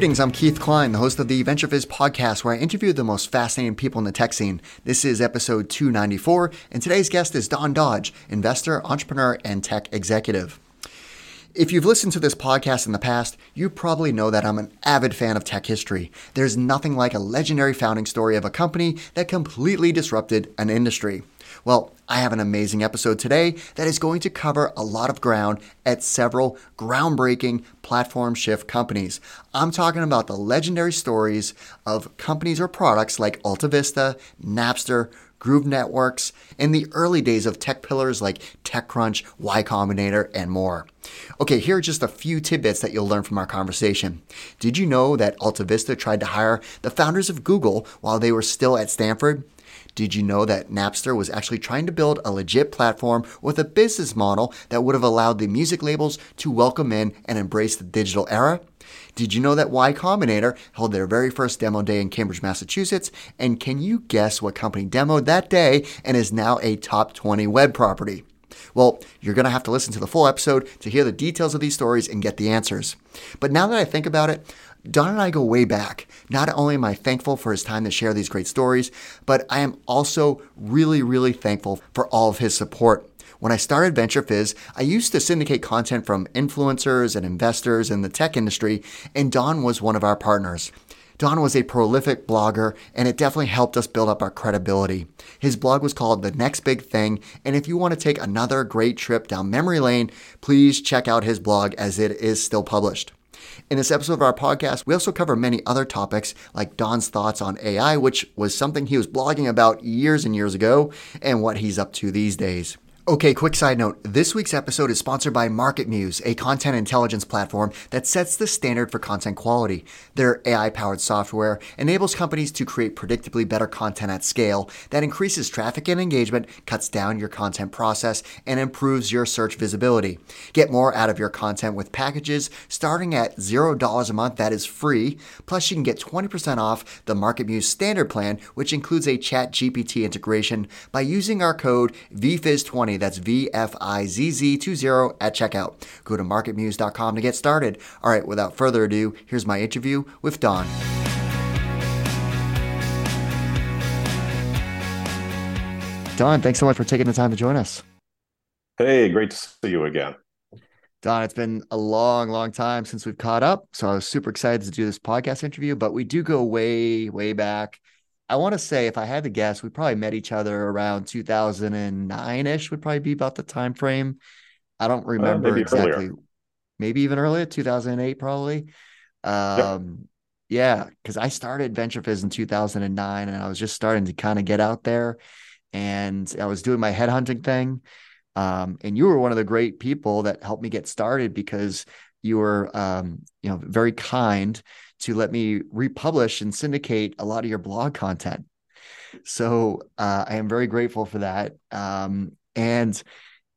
Greetings, I'm Keith Cline, the host of the VentureFizz podcast, where I interview the most fascinating people in the tech scene. This is episode 294, and today's guest is Don Dodge, investor, entrepreneur, and tech executive. If you've listened to this podcast in the past, you probably know that I'm an avid fan of tech history. There's nothing like a legendary founding story of a company that completely disrupted an industry. Well, I have an amazing episode today that is going to cover a lot of ground at several groundbreaking platform shift companies. I'm talking about the legendary stories of companies or products like AltaVista, Napster, Groove Networks, and the early days of tech pillars like TechCrunch, Y Combinator, and more. Okay, here are just a few tidbits that you'll learn from our conversation. Did you know that AltaVista tried to hire the founders of Google while they were still at Stanford? Did you know that Napster was actually trying to build a legit platform with a business model that would have allowed the music labels to welcome in and embrace the digital era? Did you know that Y Combinator held their very first demo day in Cambridge, Massachusetts? And can you guess what company demoed that day and is now a top 20 web property? Well, you're going to have to listen to the full episode to hear the details of these stories and get the answers. But now that I think about it, Don and I go way back. Not only am I thankful for his time to share these great stories, but I am also really, really thankful for all of his support. When I started VentureFizz, I used to syndicate content from influencers and investors in the tech industry, and Don was one of our partners. Don was a prolific blogger, and it definitely helped us build up our credibility. His blog was called The Next Big Thing, and if you want to take another great trip down memory lane, please check out his blog as it is still published. In this episode of our podcast, we also cover many other topics like Don's thoughts on AI, which was something he was blogging about years and years ago, and what he's up to these days. Okay, quick side note. This week's episode is sponsored by MarketMuse, a content intelligence platform that sets the standard for content quality. Their AI powered software enables companies to create predictably better content at scale that increases traffic and engagement, cuts down your content process, and improves your search visibility. Get more out of your content with packages starting at $0 a month that is free. Plus, you can get 20% off the MarketMuse standard plan, which includes a chat GPT integration by using our code VFizz20 that's VFIZZ20 at checkout. Go to marketmuse.com to get started. All right, without further ado, here's my interview with Don. Don, thanks so much for taking the time to join us. Hey, great to see you again. Don, it's been a long, long time since we've caught up. So I was super excited to do this podcast interview, but we do go way, way back. I want to say, if I had to guess, we probably met each other around 2009 ish, would probably be about the time frame. I don't remember uh, maybe exactly. Earlier. Maybe even earlier, 2008, probably. Um, yeah, because I started VentureFizz in 2009 and I was just starting to kind of get out there and I was doing my headhunting thing. Um, and you were one of the great people that helped me get started because you were, um, you know, very kind to let me republish and syndicate a lot of your blog content. So uh, I am very grateful for that. Um, and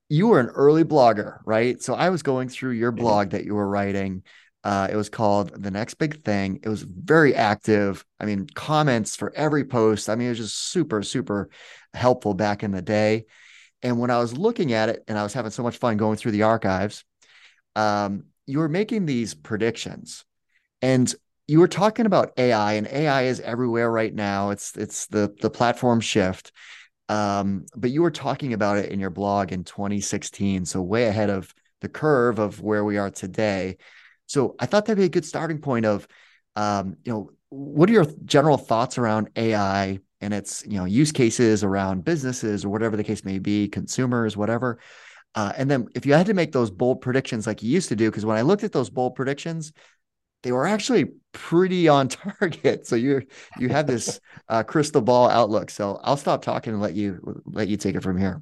you were an early blogger, right? So I was going through your mm-hmm. blog that you were writing. Uh, it was called The Next Big Thing. It was very active. I mean, comments for every post. I mean, it was just super, super helpful back in the day. And when I was looking at it and I was having so much fun going through the archives, um, you were making these predictions. And you were talking about AI, and AI is everywhere right now. It's it's the the platform shift. Um, but you were talking about it in your blog in 2016, so way ahead of the curve of where we are today. So I thought that'd be a good starting point of, um, you know, what are your general thoughts around AI and its you know use cases around businesses or whatever the case may be, consumers, whatever. Uh, and then if you had to make those bold predictions like you used to do, because when I looked at those bold predictions, they were actually pretty on target. So you you have this uh, crystal ball outlook. So I'll stop talking and let you let you take it from here.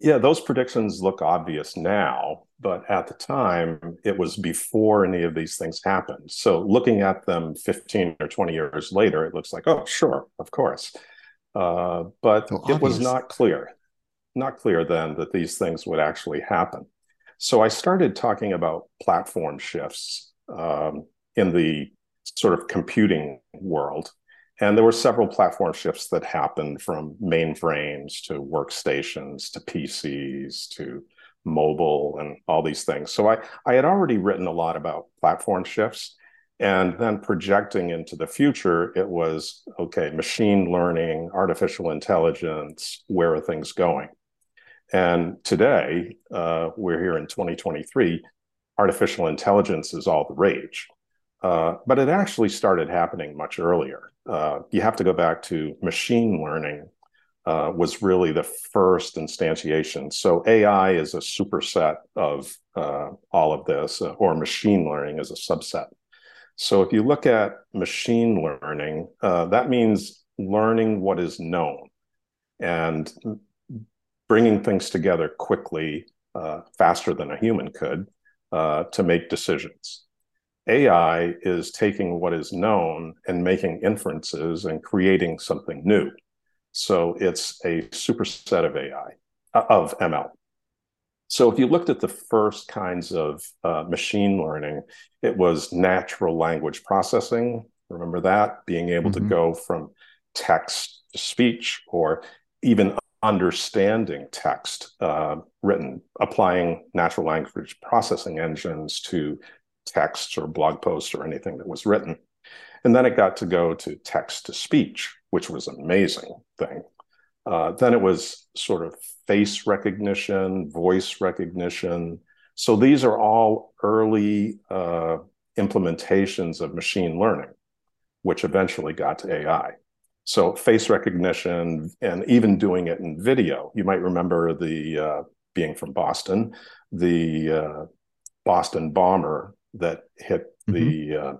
Yeah, those predictions look obvious now, but at the time it was before any of these things happened. So looking at them 15 or 20 years later, it looks like, oh, sure, of course. Uh, but so it was not clear, not clear then that these things would actually happen. So I started talking about platform shifts um, in the sort of computing world. And there were several platform shifts that happened from mainframes to workstations to PCs to mobile and all these things. So I, I had already written a lot about platform shifts. And then projecting into the future, it was okay, machine learning, artificial intelligence, where are things going? And today, uh, we're here in 2023, artificial intelligence is all the rage. Uh, but it actually started happening much earlier. Uh, you have to go back to machine learning uh, was really the first instantiation. So AI is a superset of uh, all of this, uh, or machine learning is a subset. So if you look at machine learning, that means learning what is known and bringing things together quickly, faster than a human could, to make decisions. AI is taking what is known and making inferences and creating something new. So it's a superset of AI, uh, of ML. So if you looked at the first kinds of uh, machine learning, it was natural language processing. Remember that? Being able mm-hmm. to go from text to speech or even understanding text uh, written, applying natural language processing engines to texts or blog posts or anything that was written. And then it got to go to text to speech, which was an amazing thing. Uh, then it was sort of face recognition, voice recognition. So these are all early uh, implementations of machine learning, which eventually got to AI. So face recognition and even doing it in video. You might remember the uh, being from Boston, the uh, Boston bomber that hit the mm-hmm.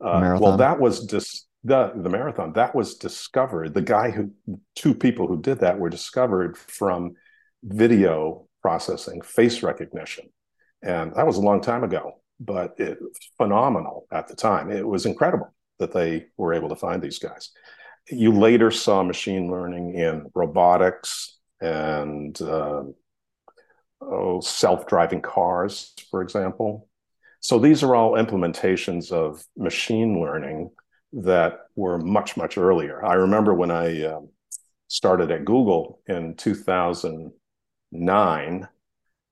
Uh, uh, well, that was just the the marathon that was discovered. The guy who two people who did that were discovered from video processing, face recognition, and that was a long time ago. But it phenomenal at the time. It was incredible that they were able to find these guys. You later saw machine learning in robotics and uh, oh, self-driving cars, for example. So these are all implementations of machine learning that were much, much earlier. I remember when I um, started at Google in 2009,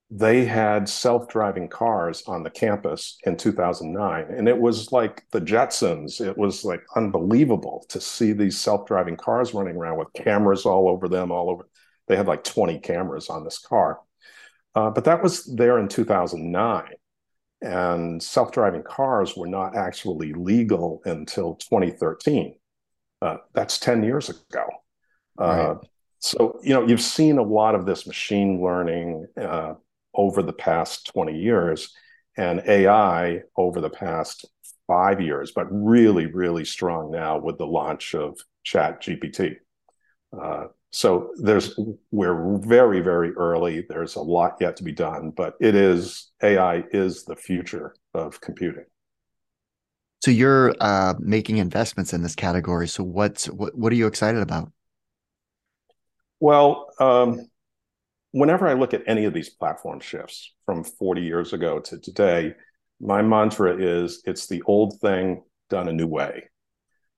they had self-driving cars on the campus in 2009 and it was like the jetsons. It was like unbelievable to see these self-driving cars running around with cameras all over them all over. They had like 20 cameras on this car. Uh, but that was there in 2009 and self-driving cars were not actually legal until 2013 uh, that's 10 years ago. Uh, right. so you know you've seen a lot of this machine learning uh, over the past 20 years and ai over the past five years but really really strong now with the launch of chat gpt uh, so there's we're very very early. There's a lot yet to be done but it is ai is the future of computing. So you're uh, making investments in this category. So what's what, what are you excited about? Well um, whenever i look at any of these platform shifts from 40 years ago to today my mantra is it's the old thing done a new way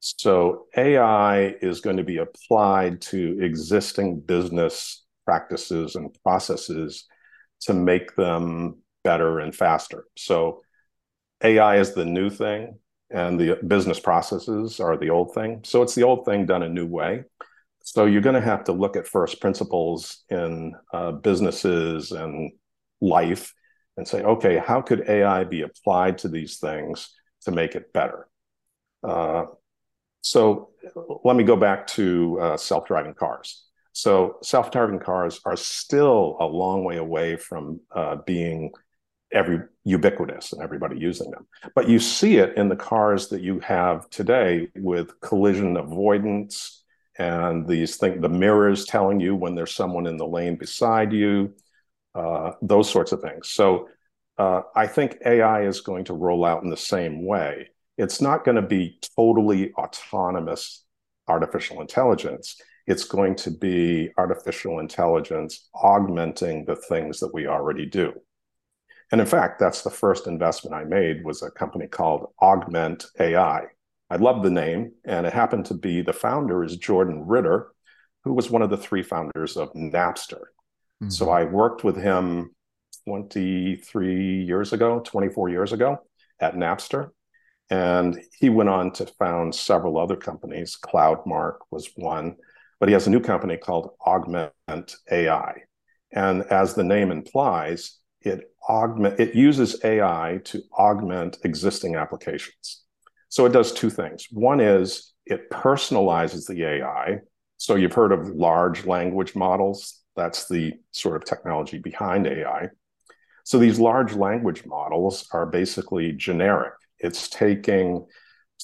so AI is going to be applied to existing business practices and processes to make them better and faster. So AI is the new thing and the business processes are the old thing. So it's the old thing done a new way. So you're going to have to look at first principles in uh, businesses and life and say, okay, how could AI be applied to these things to make it better? Uh, so let me go back to uh, self-driving cars. So self-driving cars are still a long way away from uh, being every ubiquitous and everybody using them. But you see it in the cars that you have today with collision avoidance and these things, the mirrors telling you when there's someone in the lane beside you, uh, those sorts of things. So uh, I think AI is going to roll out in the same way it's not going to be totally autonomous artificial intelligence. It's going to be artificial intelligence augmenting the things that we already do. And in fact, that's the first investment I made was a company called Augment AI. I love the name, and it happened to be the founder is Jordan Ritter, who was one of the three founders of Napster. Mm-hmm. So I worked with him 23 years ago, 24 years ago at Napster. And he went on to found several other companies. Cloudmark was one, but he has a new company called Augment AI. And as the name implies, it augment it uses AI to augment existing applications. So it does two things. One is it personalizes the AI. So you've heard of large language models. That's the sort of technology behind AI. So these large language models are basically generic. It's taking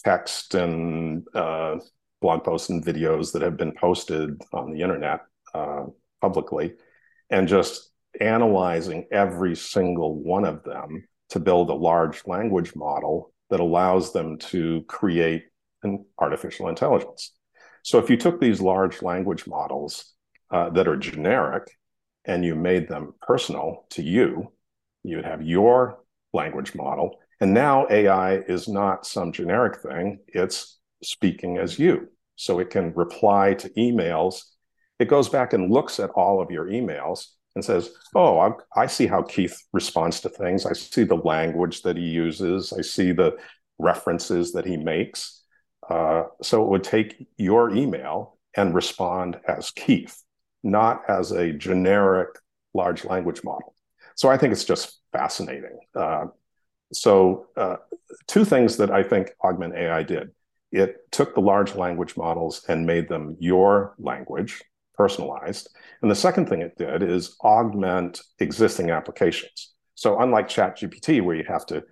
text and uh, blog posts and videos that have been posted on the internet uh, publicly and just analyzing every single one of them to build a large language model that allows them to create an artificial intelligence. So if you took these large language models uh, that are generic and you made them personal to you, you would have your language model. And now AI is not some generic thing, it's speaking as you. So it can reply to emails. It goes back and looks at all of your emails and says, Oh, I, I, see how Keith responds to things. I see the language that he uses. I see the references that he makes. Uh, so it would take your email and respond as Keith, not as a generic large language model. So I think it's just fascinating. Uh, so, uh, two things that I think Augment AI did it took the large language models and made them your language, personalized. And the second thing it did is augment existing applications. So unlike ChatGPT, where you have to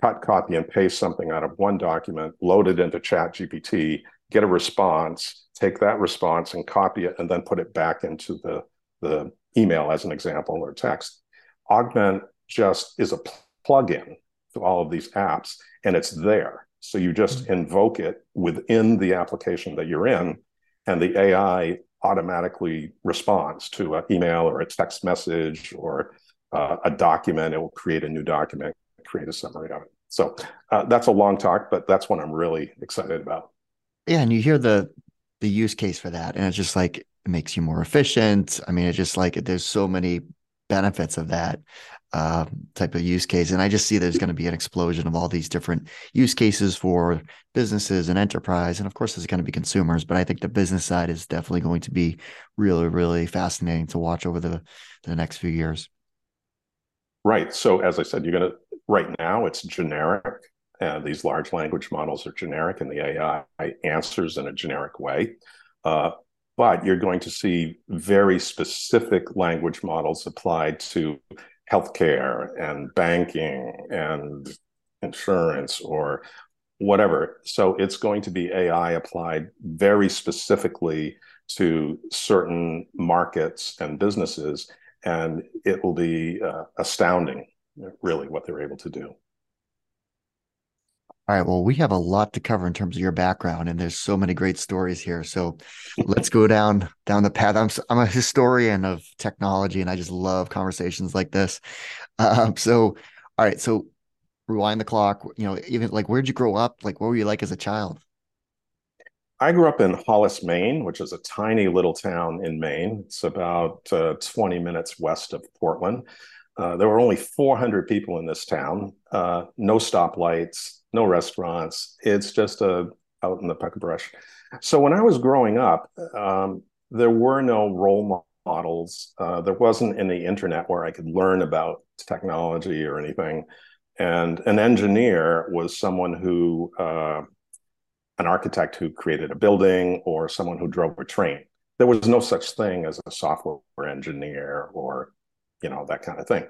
cut, copy, and paste something out of one document, load it into ChatGPT, get a response, take that response and copy it, and then put it back into the, the email as an example or text. Augment just is a plugin to all of these apps, and it's there. So you just mm-hmm. invoke it within the application that you're in, and the AI automatically responds to an email or a text message or uh, a document. It will create a new document, create a summary of it. So uh, that's a long talk, but that's what I'm really excited about. Yeah, and you hear the the use case for that, and it's just like it makes you more efficient. I mean, it's just like there's so many benefits of that uh, type of use case. And I just see there's going to be an explosion of all these different use cases for businesses and enterprise. And of course, there's going to be consumers, but I think the business side is definitely going to be really, really fascinating to watch over the, the next few years. Right. So, as I said, you're going to, right now, it's generic. Uh, these large language models are generic, and the AI answers in a generic way. Uh, but you're going to see very specific language models applied to healthcare and banking and insurance or whatever. So it's going to be AI applied very specifically to certain markets and businesses. And it will be uh, astounding, really, what they're able to do. All right. Well, we have a lot to cover in terms of your background, and there's so many great stories here. So let's go down down the path. I'm I'm a historian of technology, and I just love conversations like this. Um, so, all right. So rewind the clock. You know, even like where'd you grow up? Like, what were you like as a child? I grew up in Hollis, Maine, which is a tiny little town in Maine. It's about uh, 20 minutes west of Portland. Uh, there were only 400 people in this town, uh, no stoplights, no restaurants. It's just a uh, out in the peck brush. So when I was growing up, um, there were no role models. Uh, there wasn't any internet where I could learn about technology or anything. And an engineer was someone who, uh, an architect who created a building or someone who drove a train. There was no such thing as a software engineer or, you know, that kind of thing.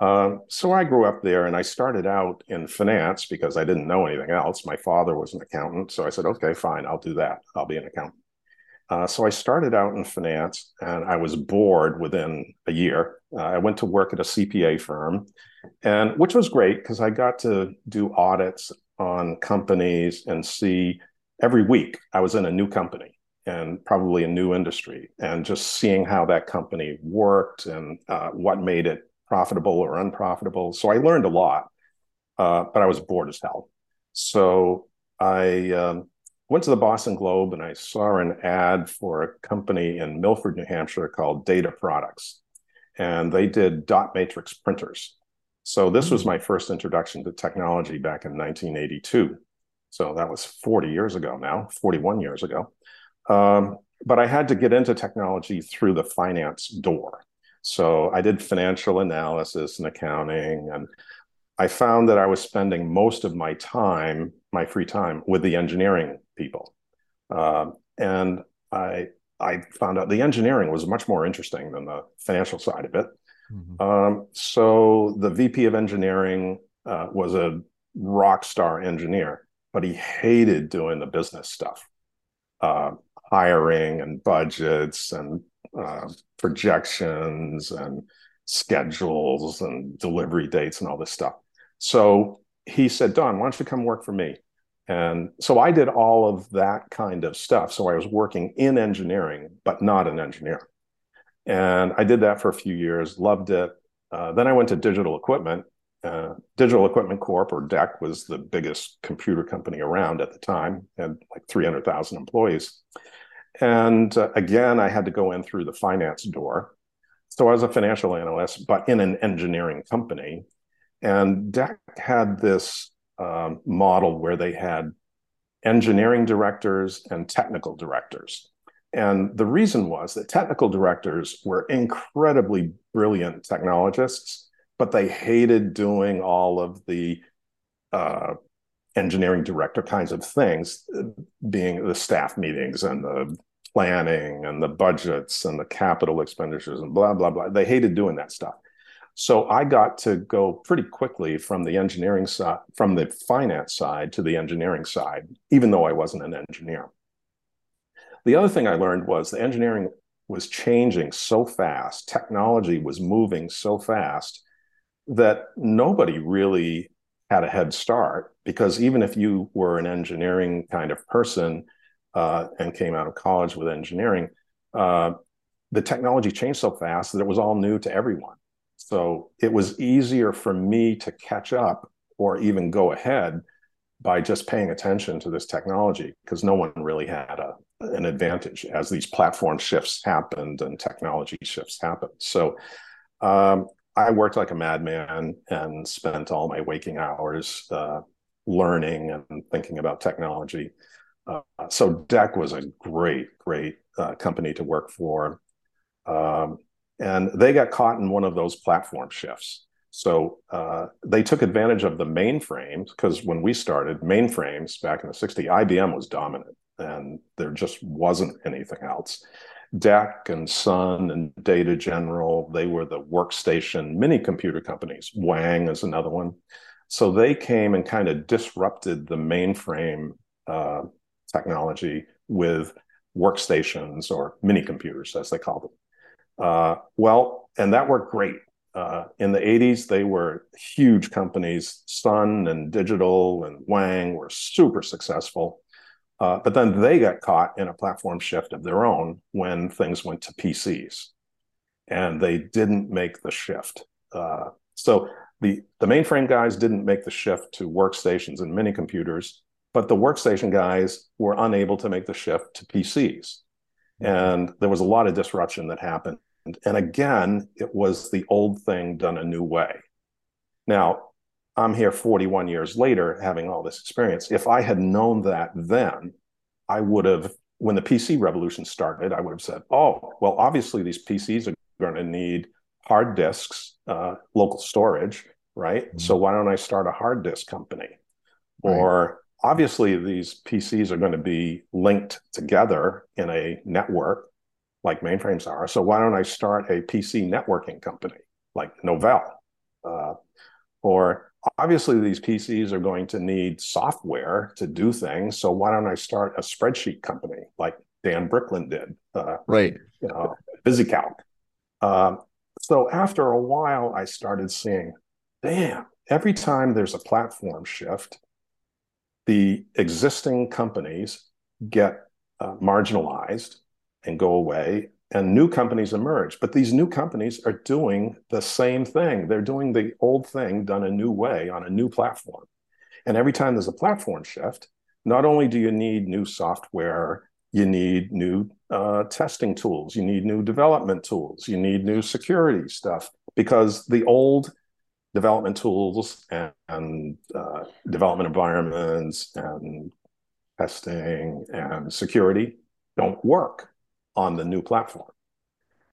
Um, so I grew up there and I started out in finance because I didn't know anything else. My father was an accountant. So I said, okay, fine, I'll do that. I'll be an accountant. Uh, so I started out in finance and I was bored within a year. Uh, I went to work at a CPA firm, and which was great because I got to do audits on companies and see every week I was in a new company and probably a new industry and just seeing how that company worked and uh, what made it profitable or unprofitable. So I learned a lot, uh, but I was bored as hell. So I um, went to the Boston Globe and I saw an ad for a company in Milford, New Hampshire called Data Products. And they did dot matrix printers. So this was my first introduction to technology back in 1982. So that was 40 years ago now, 41 years ago. Um, but I had to get into technology through the finance door. So I did financial analysis and accounting, and I found that I was spending most of my time, my free time, with the engineering people. Uh, and I I found out the engineering was much more interesting than the financial side of it. Mm-hmm. Um, so the VP of engineering uh, was a rock star engineer, but he hated doing the business stuff, uh, hiring and budgets and uh, projections and schedules and delivery dates and all this stuff. So he said, Don, why don't you come work for me? And so I did all of that kind of stuff. So I was working in engineering, but not an engineer. And I did that for a few years, loved it. Uh, then I went to Digital Equipment. Uh, Digital Equipment Corp, or DEC, was the biggest computer company around at the time, had like 300,000 employees. And uh, again, I had to go in through the finance door. So I was a financial analyst, but in an engineering company. And DEC had this um, model where they had engineering directors and technical directors. And the reason was that technical directors were incredibly brilliant technologists, but they hated doing all of the uh, engineering director kinds of things, being the staff meetings and the planning and the budgets and the capital expenditures and blah, blah, blah. They hated doing that stuff. So I got to go pretty quickly from the engineering side, from the finance side to the engineering side, even though I wasn't an engineer. The other thing I learned was the engineering was changing so fast, technology was moving so fast that nobody really had a head start because even if you were an engineering kind of person uh, and came out of college with engineering, uh, the technology changed so fast that it was all new to everyone. So it was easier for me to catch up or even go ahead by just paying attention to this technology because no one really had a, an advantage as these platform shifts happened and technology shifts happened. So um, I worked like a madman and spent all my waking hours uh, learning and thinking about technology. Uh, so DEC was a great, great uh, company to work for. Um, and they got caught in one of those platform shifts. So uh, they took advantage of the mainframes because when we started mainframes back in the 60s, IBM was dominant and there just wasn't anything else. DEC and Sun and Data General, they were the workstation mini computer companies. Wang is another one. So they came and kind of disrupted the mainframe uh, technology with workstations or mini computers, as they call them. Uh, well, and that worked great. Uh, in the 80s, they were huge companies. Sun and Digital and Wang were super successful. Uh, but then they got caught in a platform shift of their own when things went to PCs. And they didn't make the shift. Uh, so the, the mainframe guys didn't make the shift to workstations and mini computers, but the workstation guys were unable to make the shift to PCs. And there was a lot of disruption that happened and again, it was the old thing done a new way. Now, I'm here 41 years later having all this experience. If I had known that then, I would have, when the PC revolution started, I would have said, oh, well, obviously these PCs are going to need hard disks, uh, local storage, right? Mm-hmm. So why don't I start a hard disk company? Right. Or obviously these PCs are going to be linked together in a network like mainframes are. So why don't I start a PC networking company like Novell? Uh, or obviously these PCs are going to need software to do things. So why don't I start a spreadsheet company like Dan Bricklin did? Uh, right. You know, VisiCalc. Uh, so after a while, I started seeing, damn, every time there's a platform shift, the existing companies get uh, marginalized and go away and new companies emerge. But these new companies are doing the same thing. They're doing the old thing done a new way on a new platform. And every time there's a platform shift, not only do you need new software, you need new uh, testing tools, you need new development tools, you need new security stuff because the old development tools and, and uh, development environments and testing and security don't work on the new platform.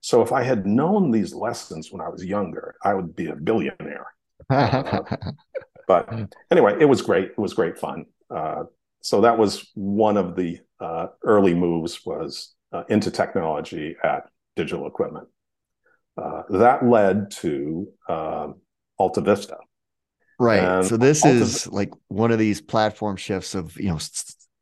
So if I had known these lessons when I was younger, I would be a billionaire. uh, but anyway, it was great. It was great fun. Uh, so that was one of the uh, early moves was uh, into technology at Digital Equipment. Uh, that led to um, Alta Vista. Right. So this Alta is like one of these platform shifts of you know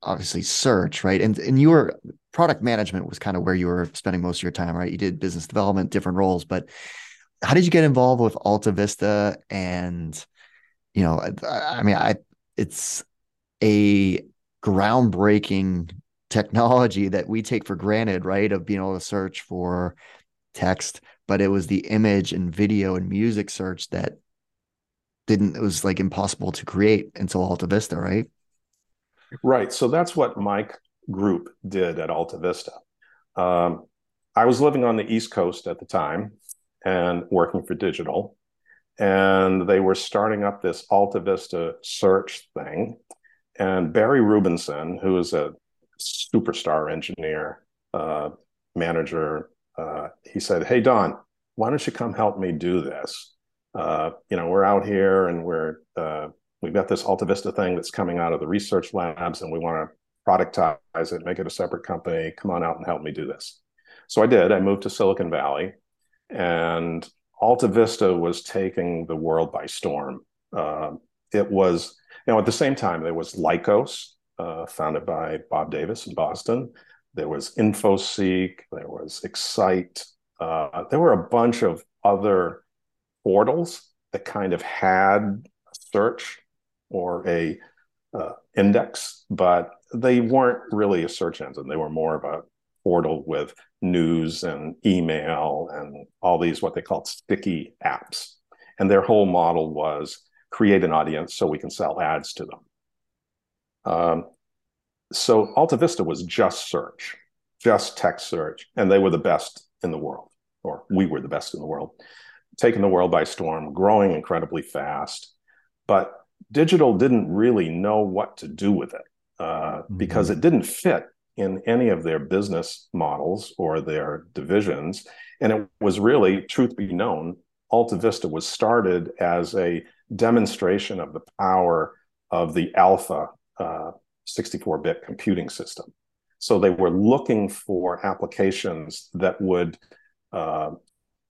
obviously search, right? And and your product management was kind of where you were spending most of your time, right? You did business development, different roles, but how did you get involved with Alta Vista? And you know, I, I mean, I it's a groundbreaking technology that we take for granted, right? Of being able to search for text, but it was the image and video and music search that didn't, it was like impossible to create until Alta Vista, right? Right. So that's what Mike Group did at Alta Vista. Um, I was living on the East Coast at the time and working for digital. And they were starting up this Alta Vista search thing. And Barry Rubinson, who is a superstar engineer, uh, manager, uh, he said, Hey, Don, why don't you come help me do this? Uh, you know, we're out here and we're, uh, we've got this Alta Vista thing that's coming out of the research labs and we want to productize it, make it a separate company. Come on out and help me do this. So I did. I moved to Silicon Valley and Alta Vista was taking the world by storm. Uh, it was, you know, at the same time, there was Lycos, uh, founded by Bob Davis in Boston. There was InfoSeek, there was Excite. Uh, there were a bunch of other portals that kind of had a search or a uh, index, but they weren't really a search engine. They were more of a portal with news and email and all these what they called sticky apps. And their whole model was create an audience so we can sell ads to them. Um, so Alta Vista was just search, just text search, and they were the best in the world, or we were the best in the world, taking the world by storm, growing incredibly fast. But digital didn't really know what to do with it uh, mm-hmm. because it didn't fit in any of their business models or their divisions. And it was really, truth be known, Alta Vista was started as a demonstration of the power of the alpha uh, 64-bit computing system. So they were looking for applications that would uh,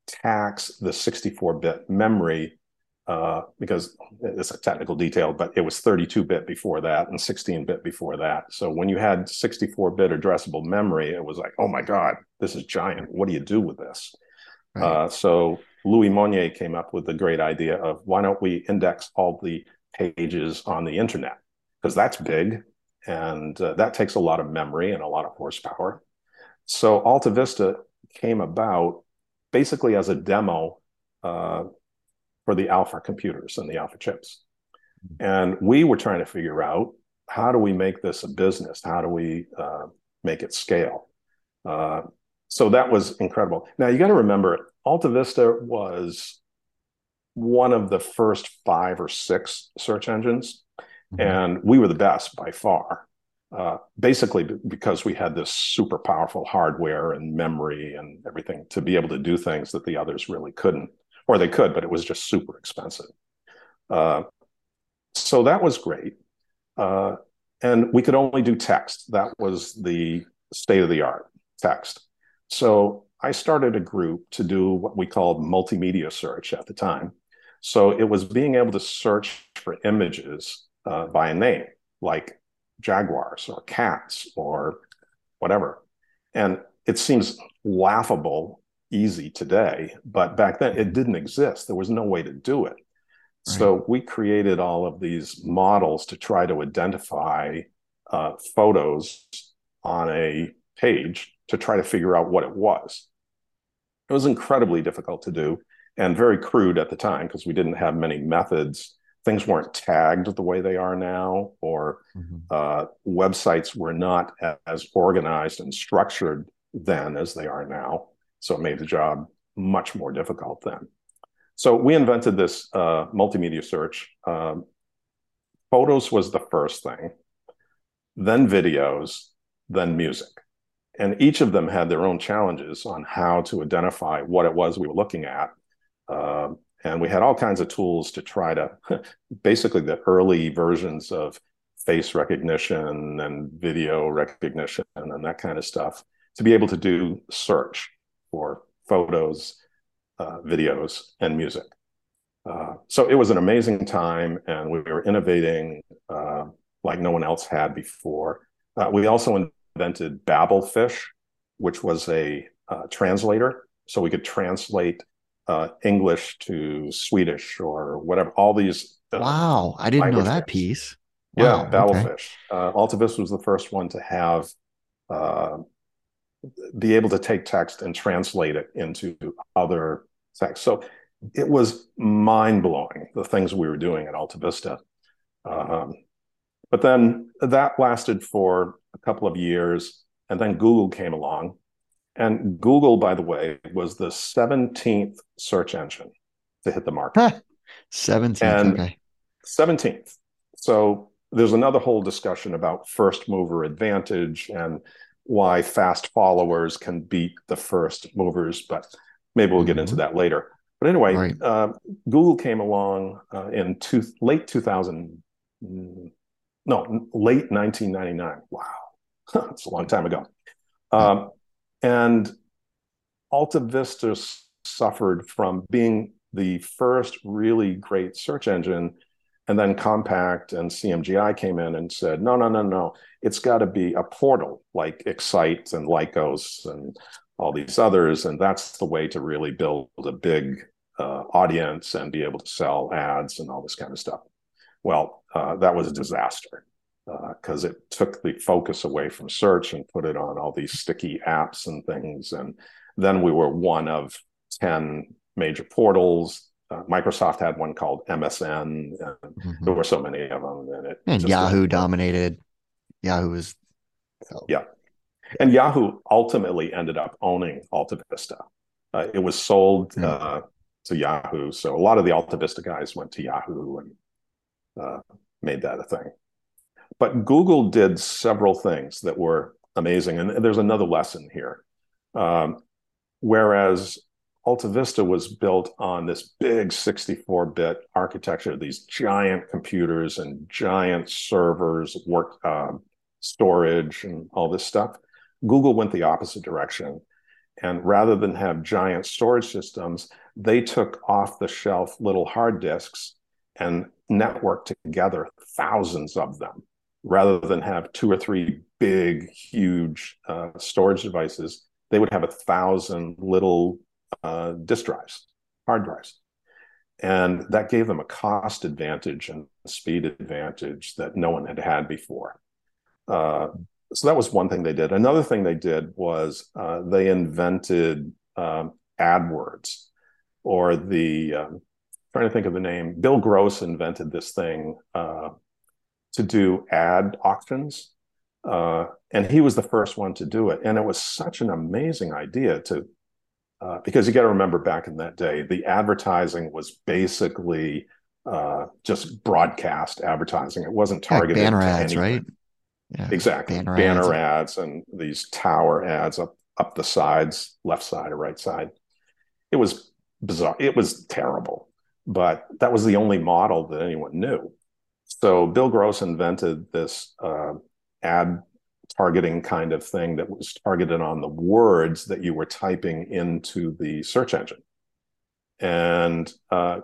tax the 64-bit memory uh, because it's a technical detail, but it was 32-bit before that and 16-bit before that. So when you had 64-bit addressable memory, it was like, oh my God, this is giant. What do you do with this? Right. Uh, so Louis Monnier came up with the great idea of why don't we index all the pages on the internet? Because that's big and uh, that takes a lot of memory and a lot of horsepower. So Alta Vista came about basically as a demo uh, for the alpha computers and the alpha chips. And we were trying to figure out how do we make this a business? How do we uh, make it scale? Uh, so that was incredible. Now you got to remember, Alta Vista was one of the first five or six search engines Mm-hmm. And we were the best by far, uh, basically because we had this super powerful hardware and memory and everything to be able to do things that the others really couldn't, or they could, but it was just super expensive. Uh, so that was great. Uh, and we could only do text. That was the state of the art text. So I started a group to do what we called multimedia search at the time. So it was being able to search for images uh, by a name, like jaguars or cats or whatever. And it seems laughable easy today, but back then it didn't exist. There was no way to do it. Right. So we created all of these models to try to identify uh, photos on a page to try to figure out what it was. It was incredibly difficult to do and very crude at the time because we didn't have many methods things weren't tagged the way they are now, or mm-hmm. uh, websites were not as organized and structured then as they are now. So it made the job much more difficult then. So we invented this uh, multimedia search. Um, photos was the first thing, then videos, then music. And each of them had their own challenges on how to identify what it was we were looking at. Um, and we had all kinds of tools to try to basically the early versions of face recognition and video recognition and that kind of stuff to be able to do search for photos, uh, videos, and music. Uh, so it was an amazing time, and we were innovating uh, like no one else had before. Uh, we also invented Babelfish, which was a uh, translator, so we could translate uh, English to Swedish or whatever. All these. wow, I didn't know that piece. Wow, yeah, Babelfish. Okay. Alta was the first one to have be able to take text and translate it into other text. So it was mind blowing the things we were doing at Alta Vista. Um, but then that lasted for a couple of years, and then Google came along. And Google, by the way, was the 17th search engine to hit the market. 17th, and okay. 17th. So there's another whole discussion about first mover advantage and why fast followers can beat the first movers, but maybe we'll get mm-hmm. into that later. But anyway, right. uh, Google came along uh, in two, late 2000, no, late 1999. Wow, that's a long time ago. Um, and Alta Vista suffered from being the first really great search engine and then Compaq and CMGI came in and said, no, no, no, no. It's got to be a portal like Excite and Lycos and all these others. And that's the way to really build a big uh, audience and be able to sell ads and all this kind of stuff. Well, uh, that was a disaster because uh, it took the focus away from search and put it on all these sticky apps and things. And then we were one of 10 major portals uh, Microsoft had one called MSN. Mm-hmm. There were so many of them, and it and Yahoo dominated. Yahoo was so. yeah, and Yahoo ultimately ended up owning Alta Vista. Uh, it was sold mm-hmm. uh, to Yahoo, so a lot of the Alta Vista guys went to Yahoo and uh, made that a thing. But Google did several things that were amazing, and there's another lesson here. Um, whereas Alta Vista was built on this big 64 bit architecture, these giant computers and giant servers, work uh, storage, and all this stuff. Google went the opposite direction. And rather than have giant storage systems, they took off the shelf little hard disks and networked together thousands of them rather than have two or three big, huge uh, storage devices. They would have a thousand little uh, disk drives, hard drives. And that gave them a cost advantage and speed advantage that no one had had before. Uh, so that was one thing they did. Another thing they did was uh, they invented um, AdWords or the, um, trying to think of the name, Bill Gross invented this thing uh, to do ad auctions. Uh, and he was the first one to do it. And it was such an amazing idea to uh, because you got to remember back in that day, the advertising was basically uh, just broadcast advertising. It wasn't targeted like banner ads, anyone. right? Yeah, exactly, banner, banner ads. ads. and these tower ads up up the sides, left side or right side. It was bizarre. It was terrible, but that was the only model that anyone knew. So Bill Gross invented this uh, ad targeting kind of thing that was targeted on the words that you were typing into the search engine. And uh,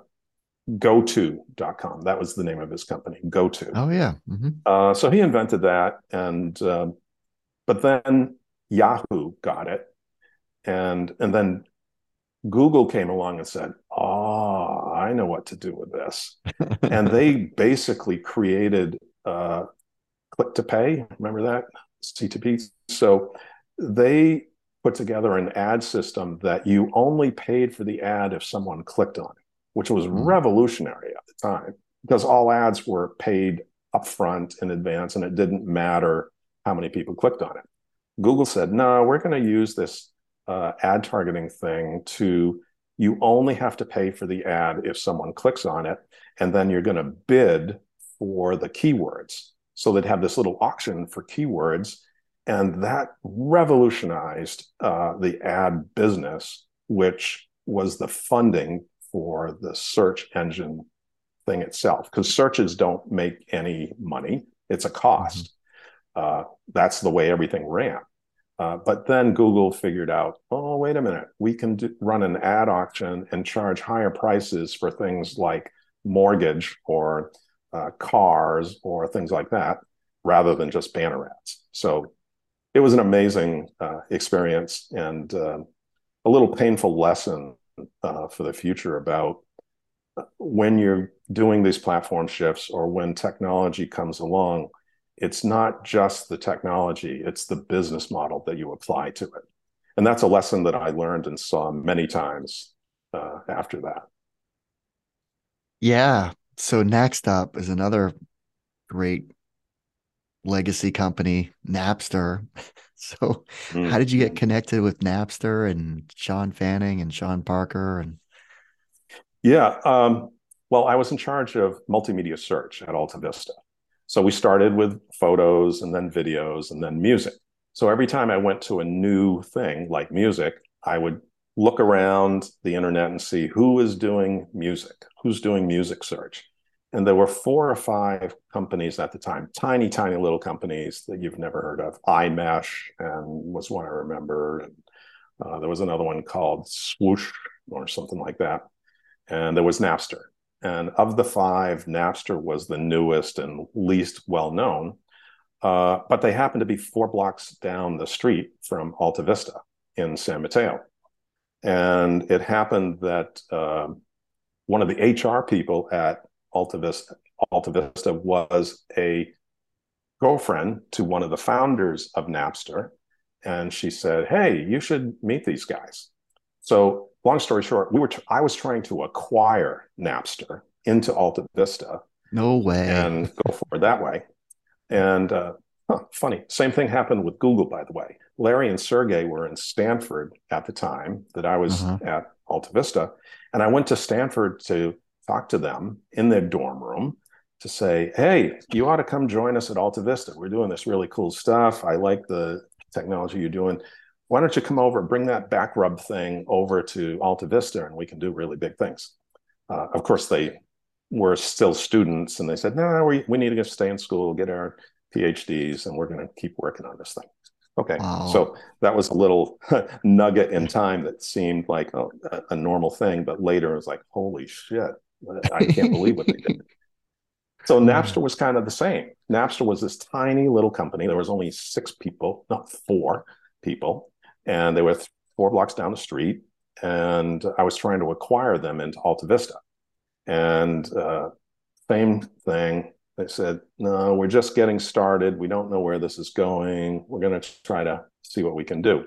GoTo.com, that was the name of his company, GoTo. Oh, yeah. Mm-hmm. Uh, so he invented that. And, uh, but then Yahoo got it. And, and then Google came along and said, Oh, I know what to do with this. and they basically created uh, click to pay. Remember that? C2P. So they put together an ad system that you only paid for the ad if someone clicked on it, which was mm-hmm. revolutionary at the time because all ads were paid upfront in advance and it didn't matter how many people clicked on it. Google said, no, we're going to use this uh, ad targeting thing to You only have to pay for the ad if someone clicks on it, and then you're going to bid for the keywords. So they'd have this little auction for keywords, and that revolutionized uh, the ad business, which was the funding for the search engine thing itself. Because searches don't make any money; it's a cost. Mm-hmm. Uh, that's the way everything ran. Uh, but then Google figured out, oh, wait a minute, we can do, run an ad auction and charge higher prices for things like mortgage or uh, cars or things like that, rather than just banner ads. So it was an amazing uh, experience and uh, a little painful lesson uh, for the future about when you're doing these platform shifts or when technology comes along it's not just the technology, it's the business model that you apply to it. And that's a lesson that I learned and saw many times uh, after that. Yeah. So next up is another great legacy company, Napster. So mm. how did you get connected with Napster and Shawn Fanning and Sean Parker and Yeah, um, well, I was in charge of multimedia search at Alta Vista. So we started with photos and then videos and then music. So every time I went to a new thing like music, I would look around the internet and see who is doing music, who's doing music search. And there were four or five companies at the time, tiny, tiny little companies that you've never heard of. iMesh and was one I remember. And uh, there was another one called Swoosh or something like that. And there was Napster. And of the five, Napster was the newest and least well known. Uh, but they happened to be four blocks down the street from Alta Vista in San Mateo. And it happened that uh, one of the HR people at Alta Vista, Alta Vista was a girlfriend to one of the founders of Napster. And she said, Hey, you should meet these guys. So long story short, we were t- I was trying to acquire Napster into Alta Vista. No way. And go forward that way. And uh, huh, funny, same thing happened with Google, by the way. Larry and Sergey were in Stanford at the time that I was uh-huh. at Alta Vista. And I went to Stanford to talk to them in their dorm room to say, hey, you ought to come join us at Alta Vista. We're doing this really cool stuff. I like the technology you're doing why don't you come over, and bring that BackRub thing over to Alta Vista, and we can do really big things. Uh, of course, they were still students, and they said, no, we, we need to stay in school, get our PhDs, and we're going to keep working on this thing. Okay, wow. so that was a little nugget in time that seemed like a, a, normal thing, but later it was like, holy shit, I can't believe what they did. So Napster was kind of the same. Napster was this tiny little company. There was only six people, not four people, and they were four blocks down the street. And I was trying to acquire them into Alta Vista. And uh, same thing. They said, no, we're just getting started. We don't know where this is going. We're going to try to see what we can do.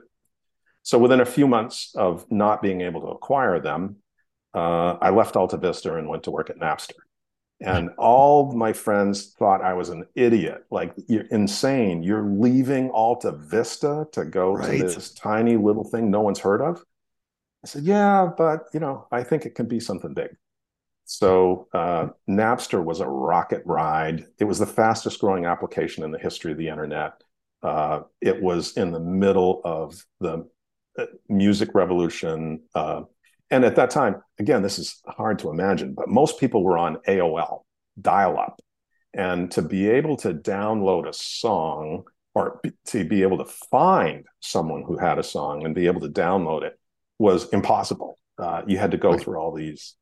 So within a few months of not being able to acquire them, uh, I left Alta Vista and went to work at Napster and all my friends thought I was an idiot. Like you're insane. You're leaving Alta Vista to go right. to this tiny little thing no one's heard of. I said, yeah, but you know, I think it can be something big. So uh, Napster was a rocket ride. It was the fastest growing application in the history of the internet. Uh, it was in the middle of the uh, music revolution. Uh, and at that time, again, this is hard to imagine, but most people were on AOL, dial up. And to be able to download a song or to be able to find someone who had a song and be able to download it was impossible. Uh, you had to go right. through all these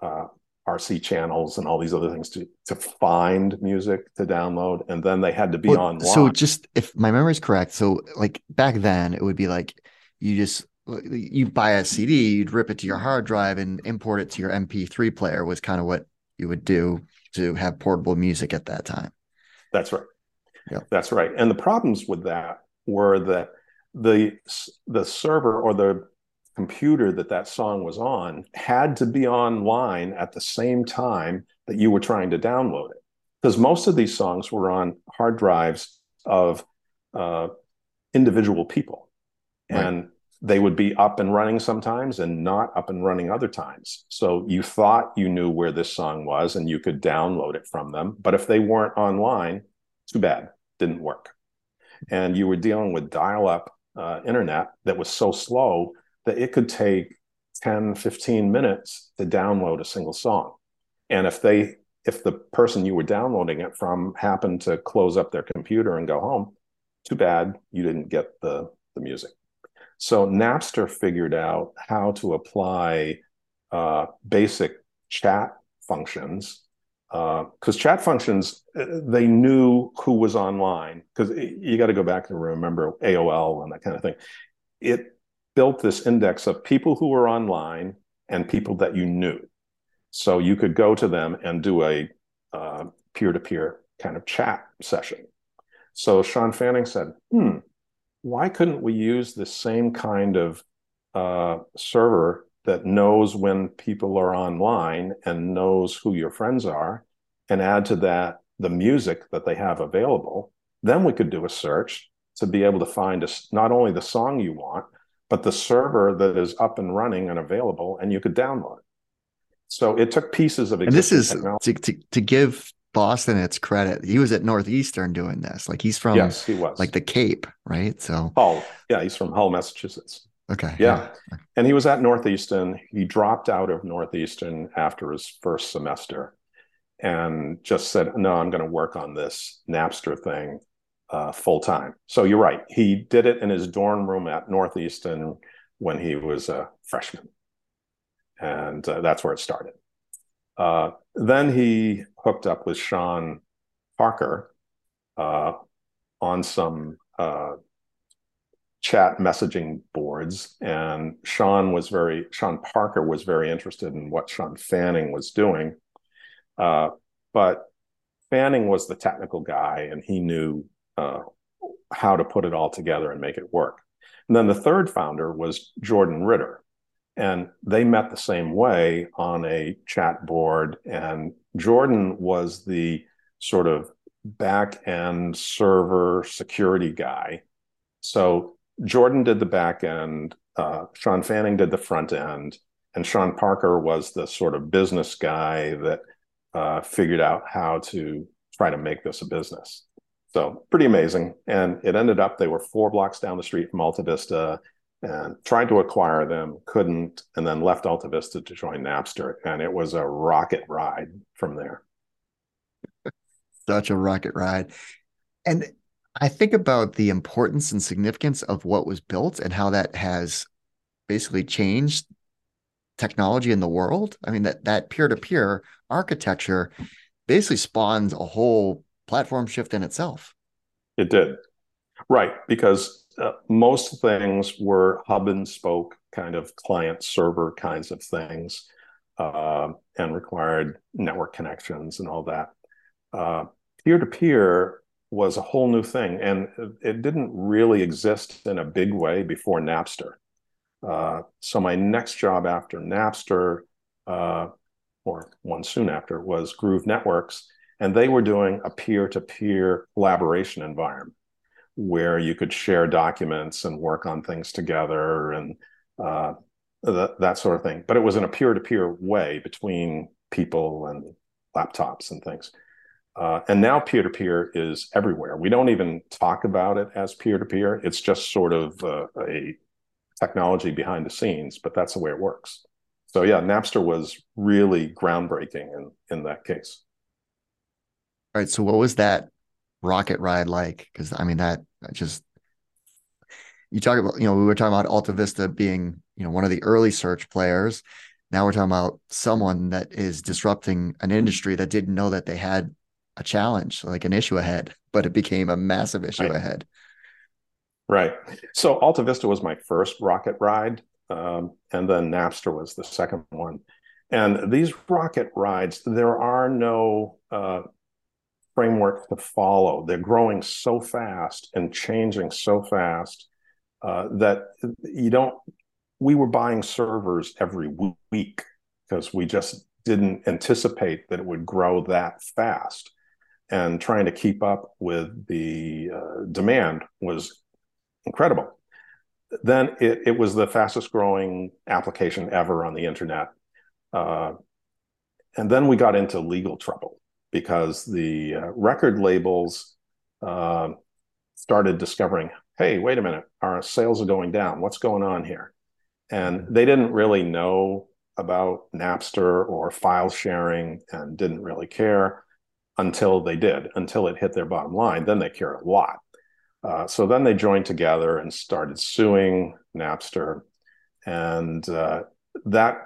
uh, IRC channels and all these other things to to find music to download, and then they had to be well, online. So, just if my memory is correct, so like back then, it would be like you just you buy a CD, you'd rip it to your hard drive and import it to your MP3 player was kind of what you would do to have portable music at that time. That's right. Yeah. That's right. And the problems with that were that the the server or the computer that that song was on had to be online at the same time that you were trying to download it because most of these songs were on hard drives of uh, individual people right. and they would be up and running sometimes and not up and running other times. So you thought you knew where this song was and you could download it from them. But if they weren't online, too bad, didn't work. And you were dealing with dial up uh, internet that was so slow that it could take 10, 15 minutes to download a single song. And if they, if the person you were downloading it from happened to close up their computer and go home, too bad you didn't get the, the music. So Napster figured out how to apply uh, basic chat functions because uh, chat functions uh, they knew who was online because you got to go back and remember AOL and that kind of thing. It built this index of people who were online and people that you knew, so you could go to them and do a uh, peer-to-peer kind of chat session. So Shawn Fanning said, "Hmm, why couldn't we use the same kind of uh, server that knows when people are online and knows who your friends are and add to that the music that they have available? Then we could do a search to be able to find a, not only the song you want but the server that is up and running and available and you could download it. So it took pieces of and this is to, to, to give Boston its credit. He was at Northeastern doing this. Like he's from yes, he was like the Cape, right? So Hull, yeah, he's from Hull, Massachusetts. Okay, yeah. yeah. and he was at Northeastern. He dropped out of Northeastern after his first semester, and just said, "No, I'm going to work on this Napster thing uh, full time." So you're right. He did it in his dorm room at Northeastern when he was a freshman, and uh, that's where it started. Uh, then he hooked up with Sean Parker uh, on some uh, chat messaging boards, and Sean was very Sean Parker was very interested in what Shawn Fanning was doing, uh, but Fanning was the technical guy, and he knew uh, how to put it all together and make it work. And then the third founder was Jordan Ritter, and they met the same way on a chat board. And Jordan was the sort of back end server security guy. So Jordan did the back end, uh, Shawn Fanning did the front end, and Sean Parker was the sort of business guy that uh, figured out how to try to make this a business. So pretty amazing. And it ended up they were four blocks down the street from Alta Vista and tried to acquire them, couldn't, and then left Alta Vista to join Napster. And it was a rocket ride from there. Such a rocket ride. And I think about the importance and significance of what was built and how that has basically changed technology in the world. I mean, that that peer-to-peer architecture basically spawns a whole platform shift in itself. It did. Right, because uh, most things were hub and spoke kind of client server kinds of things uh, and required network connections and all that. Peer to peer was a whole new thing, and it didn't really exist in a big way before Napster. Uh, so my next job after Napster, uh, or one soon after, was Groove Networks, and they were doing a peer to peer collaboration environment where you could share documents and work on things together and uh, that, that sort of thing. But it was in a peer to peer way between people and laptops and things. Uh, and now peer to peer is everywhere. We don't even talk about it as peer to peer. It's just sort of uh, a technology behind the scenes, but that's the way it works. So yeah, Napster was really groundbreaking in in that case. All right. So what was that rocket ride like? Because I mean that just you talk about, you know, we were talking about Alta Vista being, you know, one of the early search players. Now we're talking about someone that is disrupting an industry that didn't know that they had a challenge, like an issue ahead, but it became a massive issue right. ahead. Right. So Alta Vista was my first rocket ride, um, and then Napster was the second one. And these rocket rides, there are no uh, framework to follow. They're growing so fast and changing so fast uh, that you don't. We were buying servers every week because we just didn't anticipate that it would grow that fast. And trying to keep up with the uh, demand was incredible. then it, it was the fastest growing application ever on the internet. Uh, and then we got into legal trouble because the uh, record labels uh, started discovering hey, wait a minute, our sales are going down. What's going on here? And they didn't really know about Napster or file sharing and didn't really care until they did, until it hit their bottom line. Then they cared a lot. Uh, so then they joined together and started suing Napster. And uh, that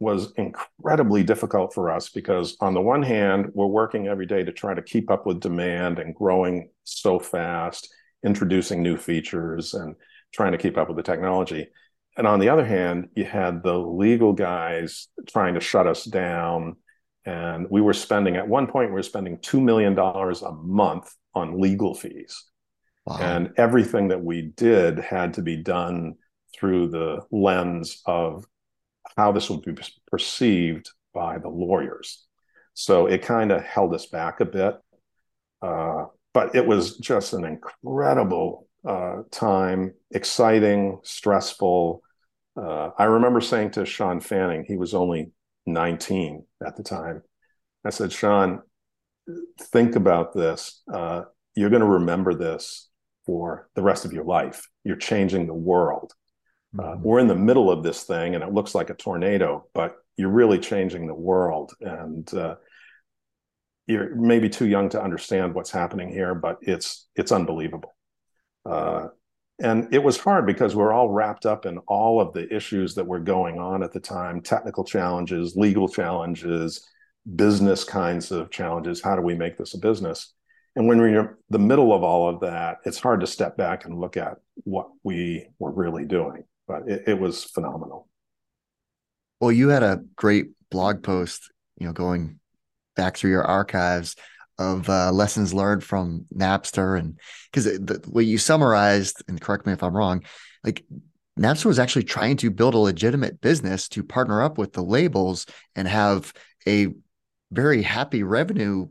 was incredibly difficult for us because, on the one hand, we're working every day to try to keep up with demand and growing so fast, introducing new features and trying to keep up with the technology. And on the other hand, you had the legal guys trying to shut us down. And we were spending, at one point, we were spending $2 million a month on legal fees. Wow. And everything that we did had to be done through the lens of how this would be perceived by the lawyers. So it kind of held us back a bit. Uh, but it was just an incredible uh, time, exciting, stressful. Uh, I remember saying to Shawn Fanning, he was only 19 at the time. I said, Sean, think about this. Uh, you're going to remember this for the rest of your life. You're changing the world. Mm-hmm. we're in the middle of this thing and it looks like a tornado, but you're really changing the world. And uh, you're maybe too young to understand what's happening here, but it's it's unbelievable. Uh, and it was hard because we're all wrapped up in all of the issues that were going on at the time technical challenges legal challenges business kinds of challenges how do we make this a business and when we're in the middle of all of that, it's hard to step back and look at what we were really doing. But it, it was phenomenal. Well, you had a great blog post, you know, going back through your archives of uh, lessons learned from Napster, and because the way you summarized, and correct me if I'm wrong, like Napster was actually trying to build a legitimate business to partner up with the labels and have a very happy revenue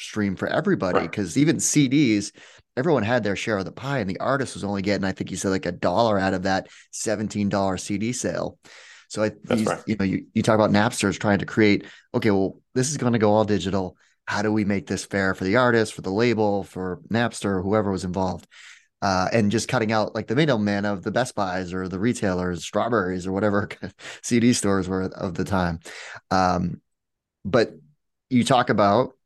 stream for everybody because right. even CDs, everyone had their share of the pie, and the artist was only getting, I think you said, like a dollar out of that $17 CD sale. So I, That's right. you know, you, you talk about Napsters trying to create, okay, well, this is going to go all digital. How do we make this fair for the artist, for the label, for Napster, whoever was involved? Uh, and just cutting out like the middleman of the Best Buys or the retailers, strawberries or whatever CD stores were of the time. Um, but you talk about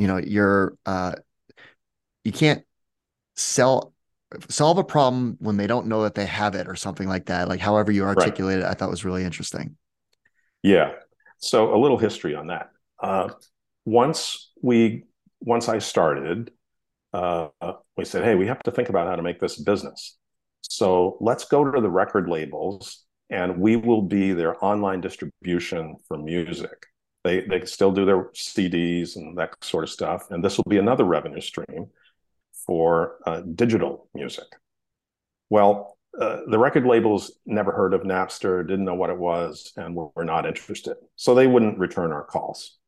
you know you're uh you can't sell solve a problem when they don't know that they have it or something like that like however you articulate right. it i thought was really interesting. Yeah. So a little history on that. Uh, once we once i started uh, we said hey we have to think about how to make this a business. So let's go to the record labels and we will be their online distribution for music they they still do their CDs and that sort of stuff, and this will be another revenue stream for uh, digital music. Well, uh, the record labels never heard of Napster, didn't know what it was, and were, were not interested, so they wouldn't return our calls.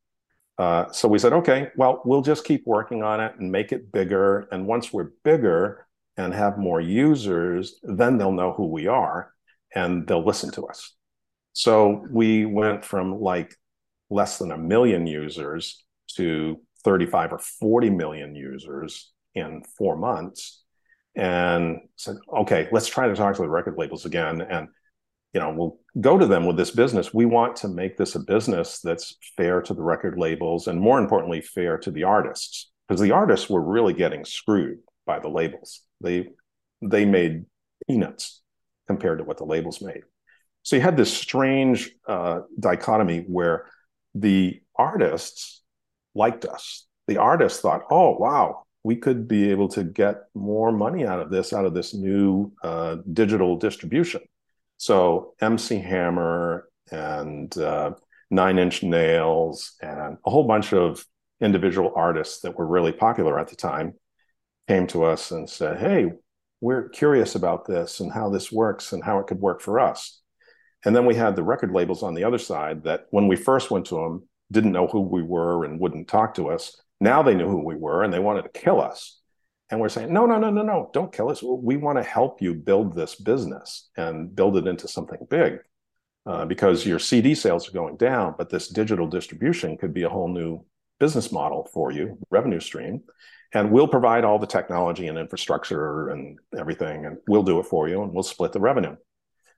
Uh, so we said, okay, well, we'll just keep working on it and make it bigger. And once we're bigger and have more users, then they'll know who we are and they'll listen to us. So we went from like less than a million users to 35 or 40 million users in four months and said, okay, let's try to talk to the record labels again. And, you know, we'll go to them with this business. We want to make this a business that's fair to the record labels and more importantly, fair to the artists. Because the artists were really getting screwed by the labels. They they made peanuts compared to what the labels made. So you had this strange uh, dichotomy where the artists liked us. The artists thought, oh, wow, we could be able to get more money out of this, out of this new uh, digital distribution. So MC Hammer and uh, Nine Inch Nails and a whole bunch of individual artists that were really popular at the time came to us and said, hey, we're curious about this and how this works and how it could work for us. And then we had the record labels on the other side that when we first went to them, didn't know who we were and wouldn't talk to us. Now they knew who we were and they wanted to kill us. And we're saying, no, no, no, no, no, don't kill us. We want to help you build this business and build it into something big. Uh, because your CD sales are going down, but this digital distribution could be a whole new business model for you, revenue stream. And we'll provide all the technology and infrastructure and everything, and we'll do it for you, and we'll split the revenue.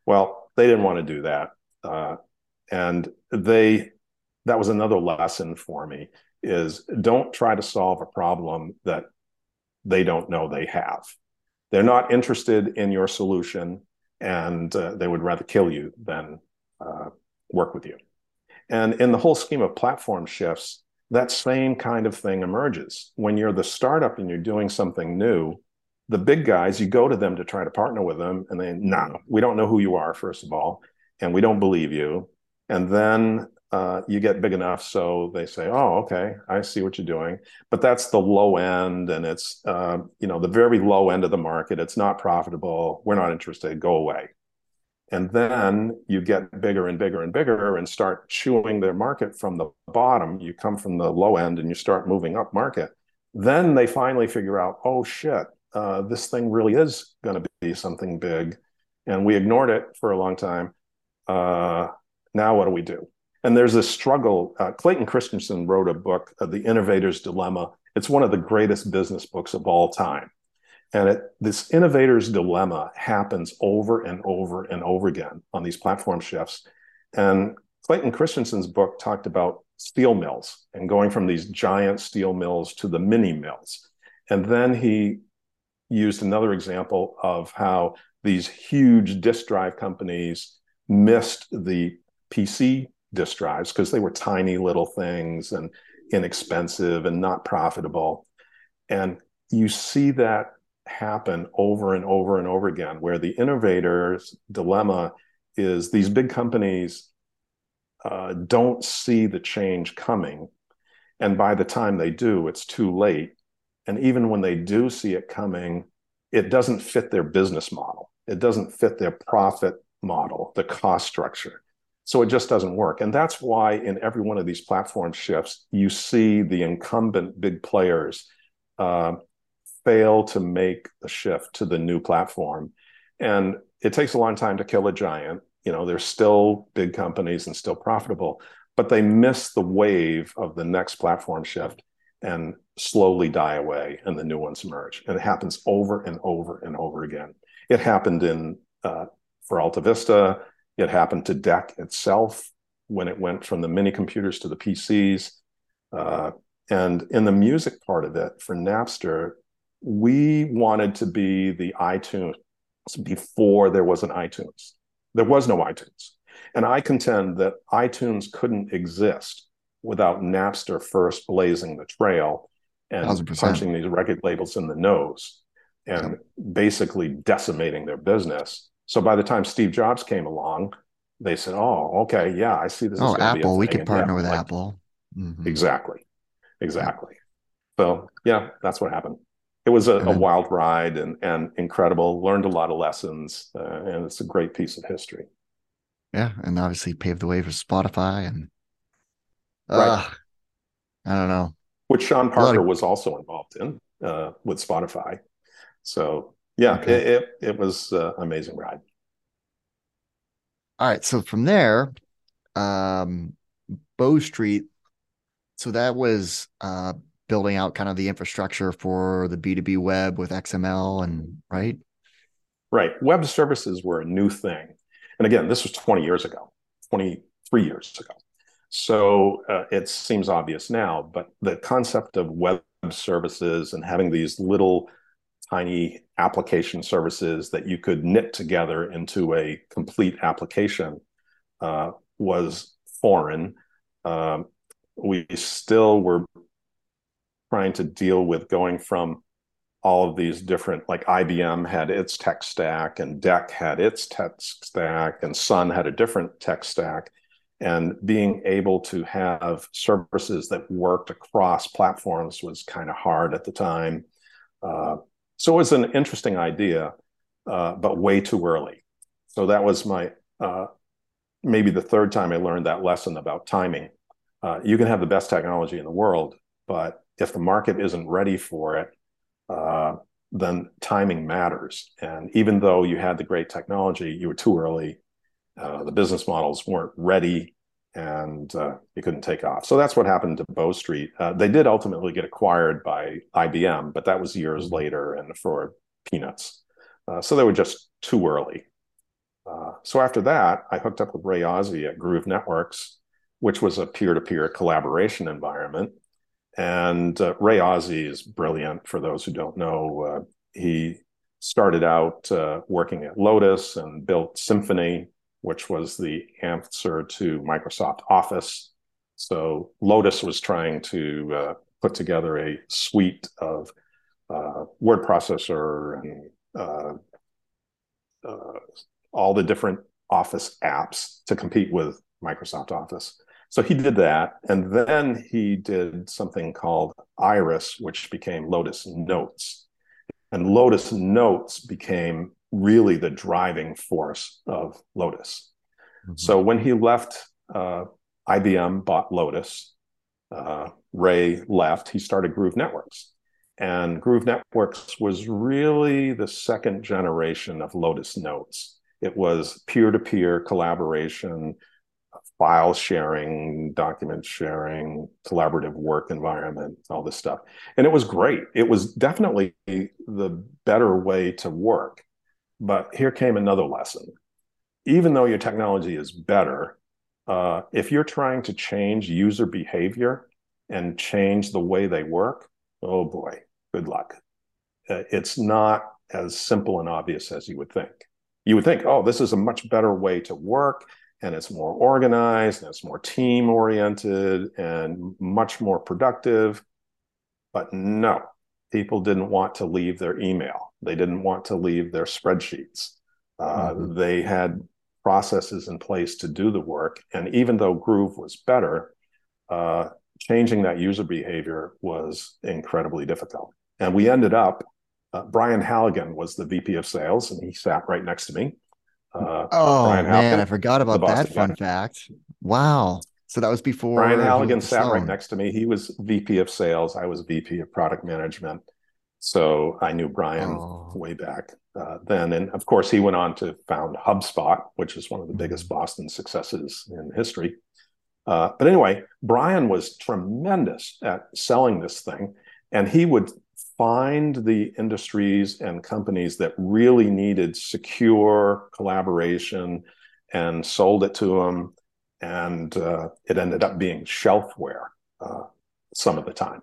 Well, they didn't want to do that, uh, and they that was another lesson for me is don't try to solve a problem that they don't know they have. They're not interested in your solution, and uh, they would rather kill you than uh, work with you. And in the whole scheme of platform shifts, that same kind of thing emerges. When you're the startup and you're doing something new, the big guys, you go to them to try to partner with them, and they, no, we don't know who you are, first of all, and we don't believe you. And then uh, you get big enough so they say, "Oh, okay, I see what you're doing." But that's the low end, and it's uh, you know the very low end of the market. It's not profitable. We're not interested. Go away. And then you get bigger and bigger and bigger and start chewing their market from the bottom. You come from the low end and you start moving up market. Then they finally figure out, oh shit, uh, this thing really is going to be something big. And we ignored it for a long time. Uh, now what do we do? And there's a struggle. Uh, Clayton Christensen wrote a book, uh, The Innovator's Dilemma. It's one of the greatest business books of all time. And it, this innovator's dilemma happens over and over and over again on these platform shifts. And Clayton Christensen's book talked about steel mills and going from these giant steel mills to the mini mills. And then he used another example of how these huge disk drive companies missed the PC disk drives because they were tiny little things and inexpensive and not profitable. And you see that happen over and over and over again, where the innovator's dilemma is these big companies uh, don't see the change coming. And by the time they do, it's too late. And even when they do see it coming, it doesn't fit their business model. It doesn't fit their profit model, the cost structure. So it just doesn't work. And that's why in every one of these platform shifts, you see the incumbent big players uh, fail to make the shift to the new platform. And it takes a long time to kill a giant. You know, they're still big companies and still profitable, but they miss the wave of the next platform shift and slowly die away and the new ones emerge. And it happens over and over and over again. It happened in uh, for Alta Vista. It happened to DEC itself when it went from the mini computers to the PCs. Uh, and in the music part of it for Napster, we wanted to be the iTunes before there was an iTunes. There was no iTunes. And I contend that iTunes couldn't exist without Napster first blazing the trail and 100%. punching these record labels in the nose and yeah. basically decimating their business. So by the time Steve Jobs came along, they said, "Oh, okay, yeah, I see this." Oh, Apple, we could partner with like, Apple. Mm-hmm. Exactly, exactly. So yeah, that's what happened it was a, a, wild ride and and incredible. Learned a lot of lessons, uh, and it's a great piece of history. Yeah, and obviously paved the way for Spotify and uh, right. I don't know. Which Sean Parker of... was also involved in uh, with Spotify. So yeah, okay. it, it, it was uh, amazing ride. All right, so from there, um, Bow Street. So that was uh, building out kind of the infrastructure for the B2B web with XML and right? Right. Web services were a new thing. And again, this was 20 years ago, 23 years ago. So uh, it seems obvious now, but the concept of web services and having these little tiny application services that you could knit together into a complete application uh, was foreign. Um, we still were trying to deal with going from all of these different like IBM had its tech stack and DEC had its tech stack and Sun had a different tech stack and being able to have services that worked across platforms was kind of hard at the time uh, so it was an interesting idea uh, but way too early so that was my uh, maybe the third time i learned that lesson about timing uh, you can have the best technology in the world but if the market isn't ready for it, uh, then timing matters. And even though you had the great technology, you were too early. Uh, the business models weren't ready, and uh, you couldn't take off. So that's what happened to Bow Street. Uh, they did ultimately get acquired by IBM, but that was years mm-hmm. later and for peanuts. Uh, so they were just too early. Uh, so after that, I hooked up with Ray Ozzie at Groove Networks, which was a peer-to-peer collaboration environment. And uh, Ray Ozzie is brilliant. For those who don't know, uh, he started out uh, working at Lotus and built Symphony, which was the answer to Microsoft Office. So Lotus was trying to uh, put together a suite of uh, word processor and all the different Office apps to compete with Microsoft Office. So he did that. And then he did something called Iris, which became Lotus Notes. And Lotus Notes became really the driving force of Lotus. Mm-hmm. So when he left, uh, IBM bought Lotus. Uh, Ray left. He started Groove Networks. And Groove Networks was really the second generation of Lotus Notes. It was peer to peer collaboration, file sharing, document sharing, collaborative work environment, all this stuff. And it was great. It was definitely the better way to work. But here came another lesson. Even though your technology is better, uh, if you're trying to change user behavior and change the way they work, oh boy, good luck. Uh, it's not as simple and obvious as you would think you would think, oh, this is a much better way to work and it's more organized and it's more team oriented and much more productive. But no, people didn't want to leave their email. They didn't want to leave their spreadsheets. Uh, mm-hmm. They had processes in place to do the work. And even though Groove was better, uh, changing that user behavior was incredibly difficult. And we ended up uh, Brian Halligan was the VP of sales, and he sat right next to me. Uh, oh Brian man, I forgot about that fun guy. fact. Wow. So that was before Brian Halligan sat right next to me. He was VP of sales. I was VP of product management. So I knew Brian oh. way back uh, then. And of course, he went on to found HubSpot, which is one of the biggest mm-hmm. Boston successes in history. Uh, but anyway, Brian was tremendous at selling this thing. And he would find the industries and companies that really needed secure collaboration and sold it to them. And uh, it ended up being shelfware uh, some of the time.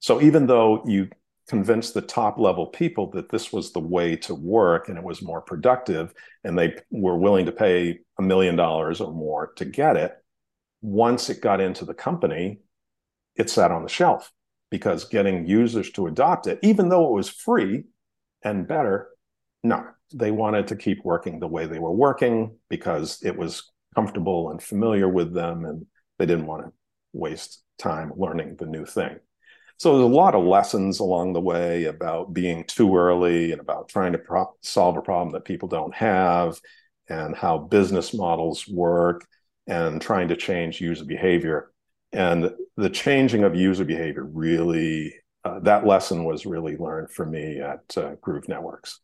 So even though you convinced the top level people that this was the way to work and it was more productive, and they were willing to pay a million dollars or more to get it, once it got into the company, it sat on the shelf because getting users to adopt it, even though it was free and better, no, they wanted to keep working the way they were working because it was comfortable and familiar with them, and they didn't want to waste time learning the new thing. So there's a lot of lessons along the way about being too early and about trying to pro- solve a problem that people don't have and how business models work and trying to change user behavior. And the changing of user behavior really uh, that lesson was really learned for me at uh, groove networks.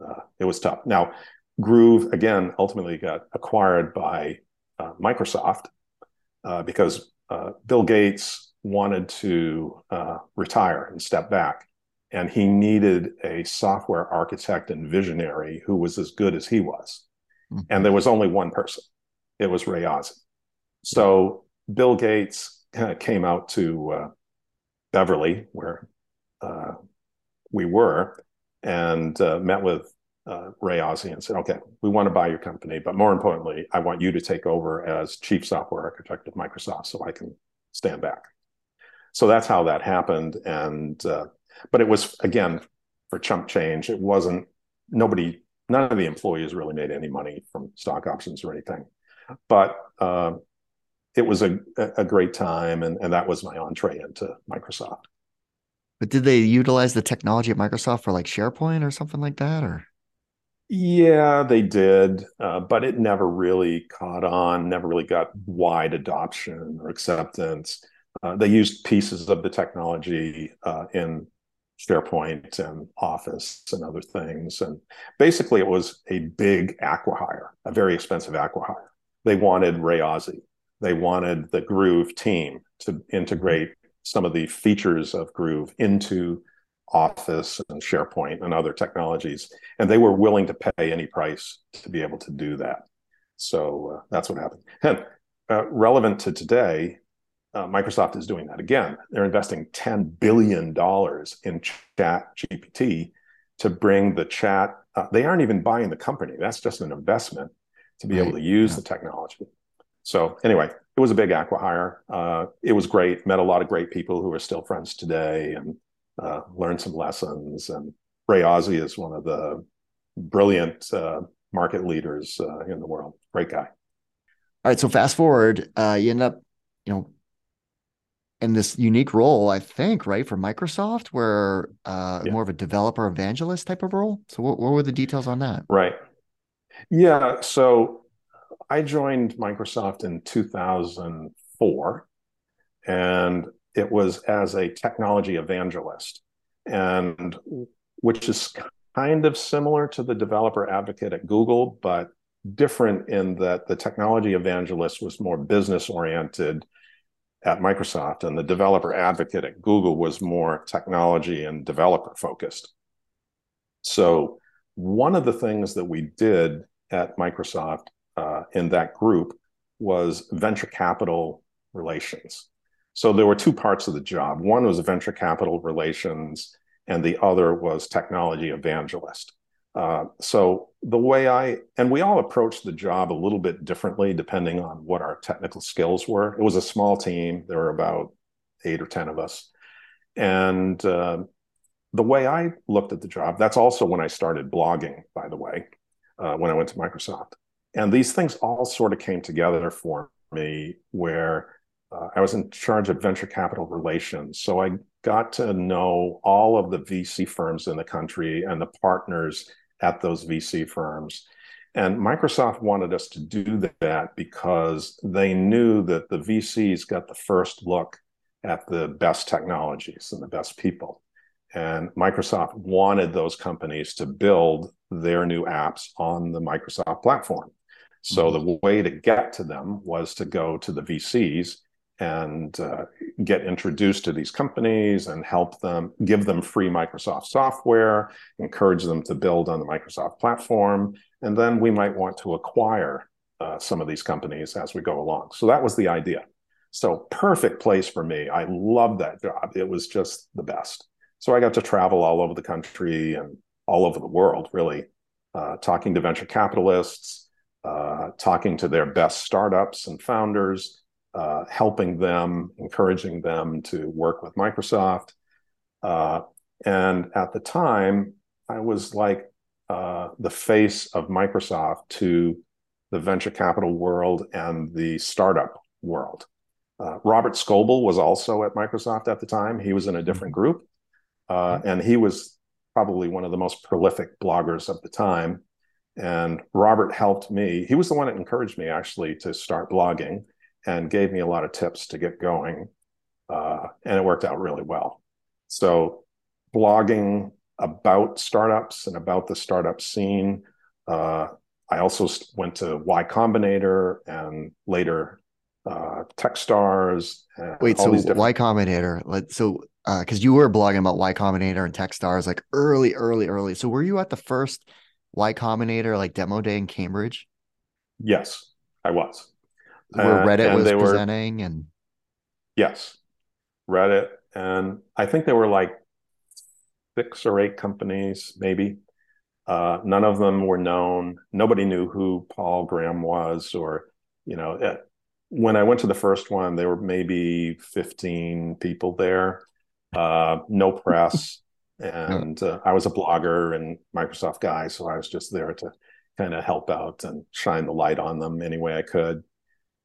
Uh, it was tough. Now groove again ultimately got acquired by uh, microsoft uh, because uh, bill gates wanted to retire and step back. And he needed a software architect and visionary who was as good as he was. Mm-hmm. and there was only one person. It was ray ozzie so Bill Gates came out to uh, Beverly, where uh, we were, and uh, met with uh, Ray Ozzie and said, "Okay, we want to buy your company, but more importantly, I want you to take over as chief software architect of Microsoft, so I can stand back." So that's how that happened, and uh, but it was again for chump change. It wasn't nobody. None of the employees really made any money from stock options or anything, but uh, it was a, a great time and, and that was my entree into microsoft but did they utilize the technology at microsoft for like sharepoint or something like that or yeah they did uh, but it never really caught on never really got wide adoption or acceptance uh, they used pieces of the technology uh, in SharePoint and Office and other things. And basically, it was a big acquihire, a very expensive acquihire. They wanted Ray Ozzie. They wanted the Groove team to integrate some of the features of Groove into Office and SharePoint and other technologies. And they were willing to pay any price to be able to do that. So uh, that's what happened. And uh, relevant to today, uh, Microsoft is doing that again. They're investing $10 billion in Chat GPT to bring the chat. Uh, they aren't even buying the company. That's just an investment to be right. able to use yeah. the technology. So anyway, it was a big acquihire. Uh, it was great. Met a lot of great people who are still friends today, and uh, learned some lessons. And Ray Ozzie is one of the brilliant uh, market leaders uh, in the world. Great guy. All right. So fast forward, uh, you end up, you know, in this unique role, I think, right, for Microsoft, where uh, yeah. more of a developer evangelist type of role. So, what, what were the details on that? Right. Yeah. So, I joined Microsoft in 2004, and it was as a technology evangelist, and which is kind of similar to the developer advocate at Google, but different in that the technology evangelist was more business oriented at Microsoft, and the developer advocate at Google was more technology and developer focused. So, one of the things that we did at Microsoft uh, in that group was venture capital relations. So, there were two parts of the job one was venture capital relations, and the other was technology evangelist. Uh, so the way I and we all approached the job a little bit differently depending on what our technical skills were. It was a small team; there were about eight or ten of us, and uh, the way I looked at the job. That's also when I started blogging, by the way, uh, when I went to Microsoft. And these things all sort of came together for me, where uh, I was in charge of venture capital relations. So I got to know all of the VC firms in the country and the partners at those VC firms. And Microsoft wanted us to do that because they knew that the VCs got the first look at the best technologies and the best people. And Microsoft wanted those companies to build their new apps on the Microsoft platform. So mm-hmm. the way to get to them was to go to the VCs and uh, get introduced to these companies and help them give them free Microsoft software, encourage them to build on the Microsoft platform, and then we might want to acquire uh, some of these companies as we go along. So that was the idea. So perfect place for me. I loved that job. It was just the best. So I got to travel all over the country and all over the world, really, uh, talking to venture capitalists, uh, talking to their best startups and founders uh, helping them, encouraging them to work with Microsoft. Uh, and at the time, I was like uh, the face of Microsoft to the venture capital world and the startup world. Uh, Robert Scoble was also at Microsoft at the time. He was in a different mm-hmm. group, uh, and he was probably one of the most prolific bloggers of the time. And Robert helped me. He was the one that encouraged me actually to start blogging and gave me a lot of tips to get going. Uh, and it worked out really well. So, blogging about startups and about the startup scene. Uh, I also went to Y Combinator and later uh, TechStars. Wait, so different... Y Combinator? Let, so, because uh, you were blogging about Y Combinator and TechStars like early, early, early. So, were you at the first Y Combinator like demo day in Cambridge? Yes, I was where Reddit was presenting were, and yes, Reddit, and I think there were like six or eight companies, maybe. Uh, none of them were known. Nobody knew who Paul Graham was, or you know, it, eh, when I went to the first one, there were maybe fifteen people there. Uh, no press, and uh, I was a blogger and Microsoft guy, so I was just there to kind of help out and shine the light on them any way I could.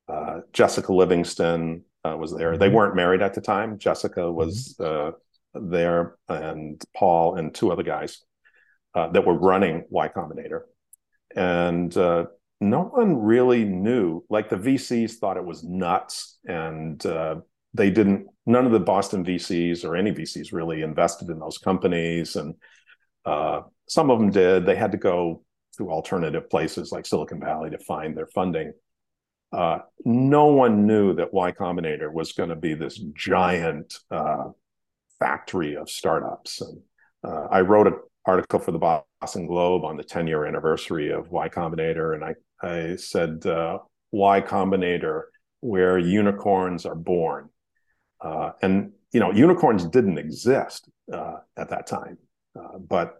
Uh, Jessica Livingston uh, was there. They mm-hmm. weren't married at the time. Jessica was mm-hmm. uh, there, and Paul and two other guys uh, that were running Y Combinator, and uh, no one really knew. Like the VCs thought it was nuts, and they didn't none of the Boston VCs or any VCs really invested in those companies, and uh, some of them did. They had to go to alternative places like Silicon Valley to find their funding. Uh, no one knew that Y Combinator was going to be this giant uh, factory of startups. And uh, I wrote an article for the Boston Globe on the 10 year anniversary of Y Combinator, and I, I said, uh, Y Combinator, where unicorns are born. Uh, and you know, unicorns didn't exist uh, at that time, but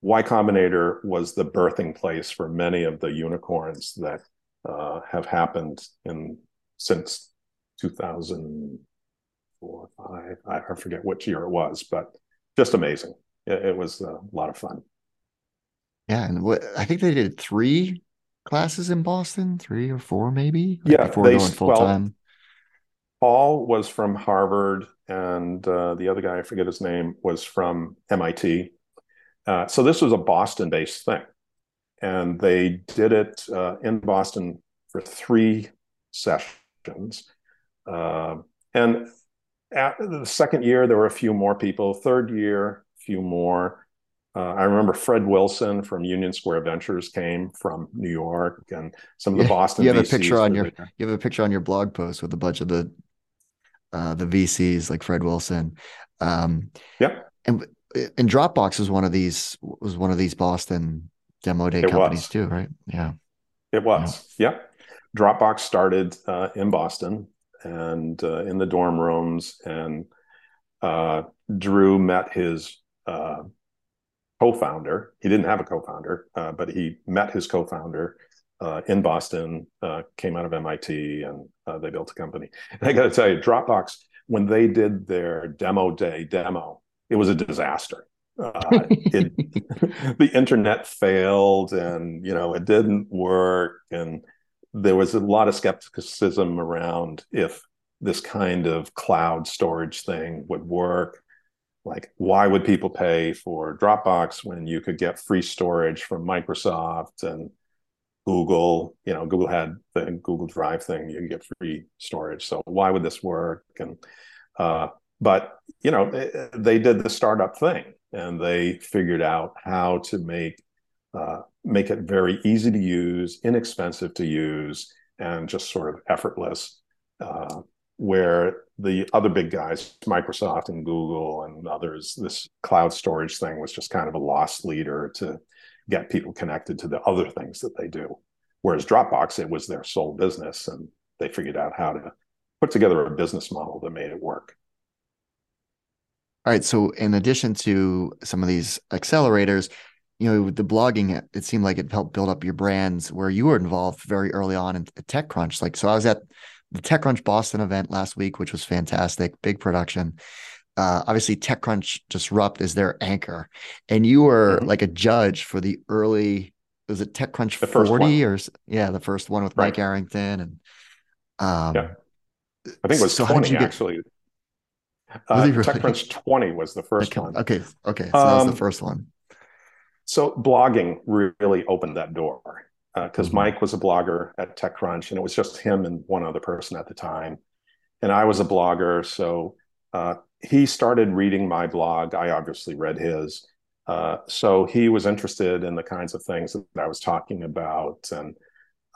Y Combinator was the birthing place for many of the unicorns that uh, have happened in since 2004, five. I forget which year it was, but just amazing. It, it was a lot of fun. Yeah, and what I think they did three classes in Boston, three or four maybe. Like yeah, before they, going full well, time. Paul was from Harvard, and uh, the other guy, I forget his name, was from MIT. Uh, so this was a Boston-based thing, and they did it uh, in Boston for three sessions. Uh, and at the second year, there were a few more people. Third year, a few more. Uh, I remember Fred Wilson from Union Square Ventures came from New York, and some of the yeah, Boston. You have VCs a picture on your there. you have a picture on your blog post with a bunch of the uh, the VCs like Fred Wilson. Um, yeah, and and Dropbox was one of these was one of these Boston demo day it companies was. too, right? Yeah, it was. Yeah, yeah. Dropbox started uh, in Boston and uh, in the dorm rooms, and uh, Drew met his uh, co-founder. He didn't have a co-founder, uh, but he met his co-founder uh, in Boston. came out of MIT, and they built a company. And I got to tell you, Dropbox when they did their demo day demo it was a disaster. Uh, it, the internet failed, and you know it didn't work, and there was a lot of skepticism around if this kind of cloud storage thing would work. Like, why would people pay for Dropbox when you could get free storage from Microsoft and Google? You know, Google had the Google Drive thing; you can get free storage. So why would this work? And uh, but you know they, they, did the startup thing and they figured out how to make uh, make it very easy to use inexpensive to use and just sort of effortless uh, where the other big guys microsoft and google and others this cloud storage thing was just kind of a loss leader to get people connected to the other things that they do. Whereas dropbox it was their sole business and they figured out how to put together a business model that made it work all right. So, in addition to some of these accelerators, you know, the blogging, it seemed like it helped build up your brands where you were involved very early on in TechCrunch. Like, so I was at the TechCrunch Boston event last week, which was fantastic, big production. Uh, obviously, TechCrunch Disrupt is their anchor, and you were mm-hmm. like a judge for the early. Was it TechCrunch the 40 or yeah, the first one with right. Mike Arrington and um, yeah. I think it was so 20 actually. Uh, really? TechCrunch 20 was the first one. Okay. Okay. So um, that was the um, first one. So blogging really opened that door because uh, mm-hmm. Mike was a blogger at TechCrunch and it was just him and one other person at the time. And I was a blogger. So uh, he started reading my blog. I obviously read his. Uh, so he was interested in the kinds of things that I was talking about. And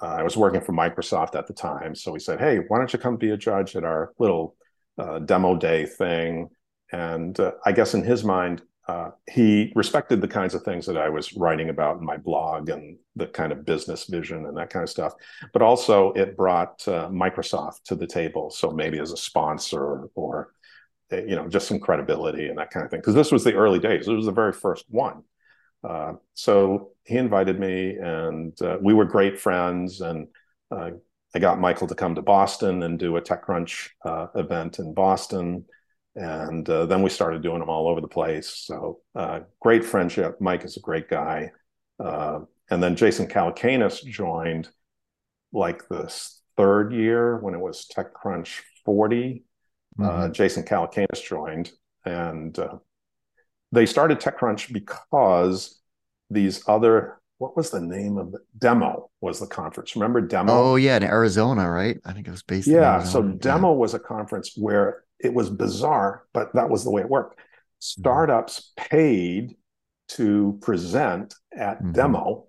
uh, I was working for Microsoft at the time. So he said, Hey, why don't you come be a judge at our little uh, demo day thing. And uh, I guess in his mind, uh, he respected the kinds of things that I was writing about in my blog and the kind of business vision and that kind of stuff. But also, it brought uh, Microsoft to the table. So maybe as a sponsor or, uh, you know, just some credibility and that kind of thing. Because this was the early days, it was the very first one. Uh, so he invited me, and we were great friends. And I got Michael to come to Boston and do a TechCrunch uh, event in Boston. And uh, then we started doing them all over the place. So uh, great friendship. Mike is a great guy. Uh, and then Jason Calacanis joined like the third year when it was TechCrunch 40. Uh, mm-hmm. Jason Calacanis joined. And uh, they started TechCrunch because these other what was the name of the demo was the conference remember demo oh yeah in arizona right i think it was based yeah so demo yeah. was a conference where it was bizarre but that was the way it worked mm-hmm. startups mm-hmm. paid to present at mm-hmm. demo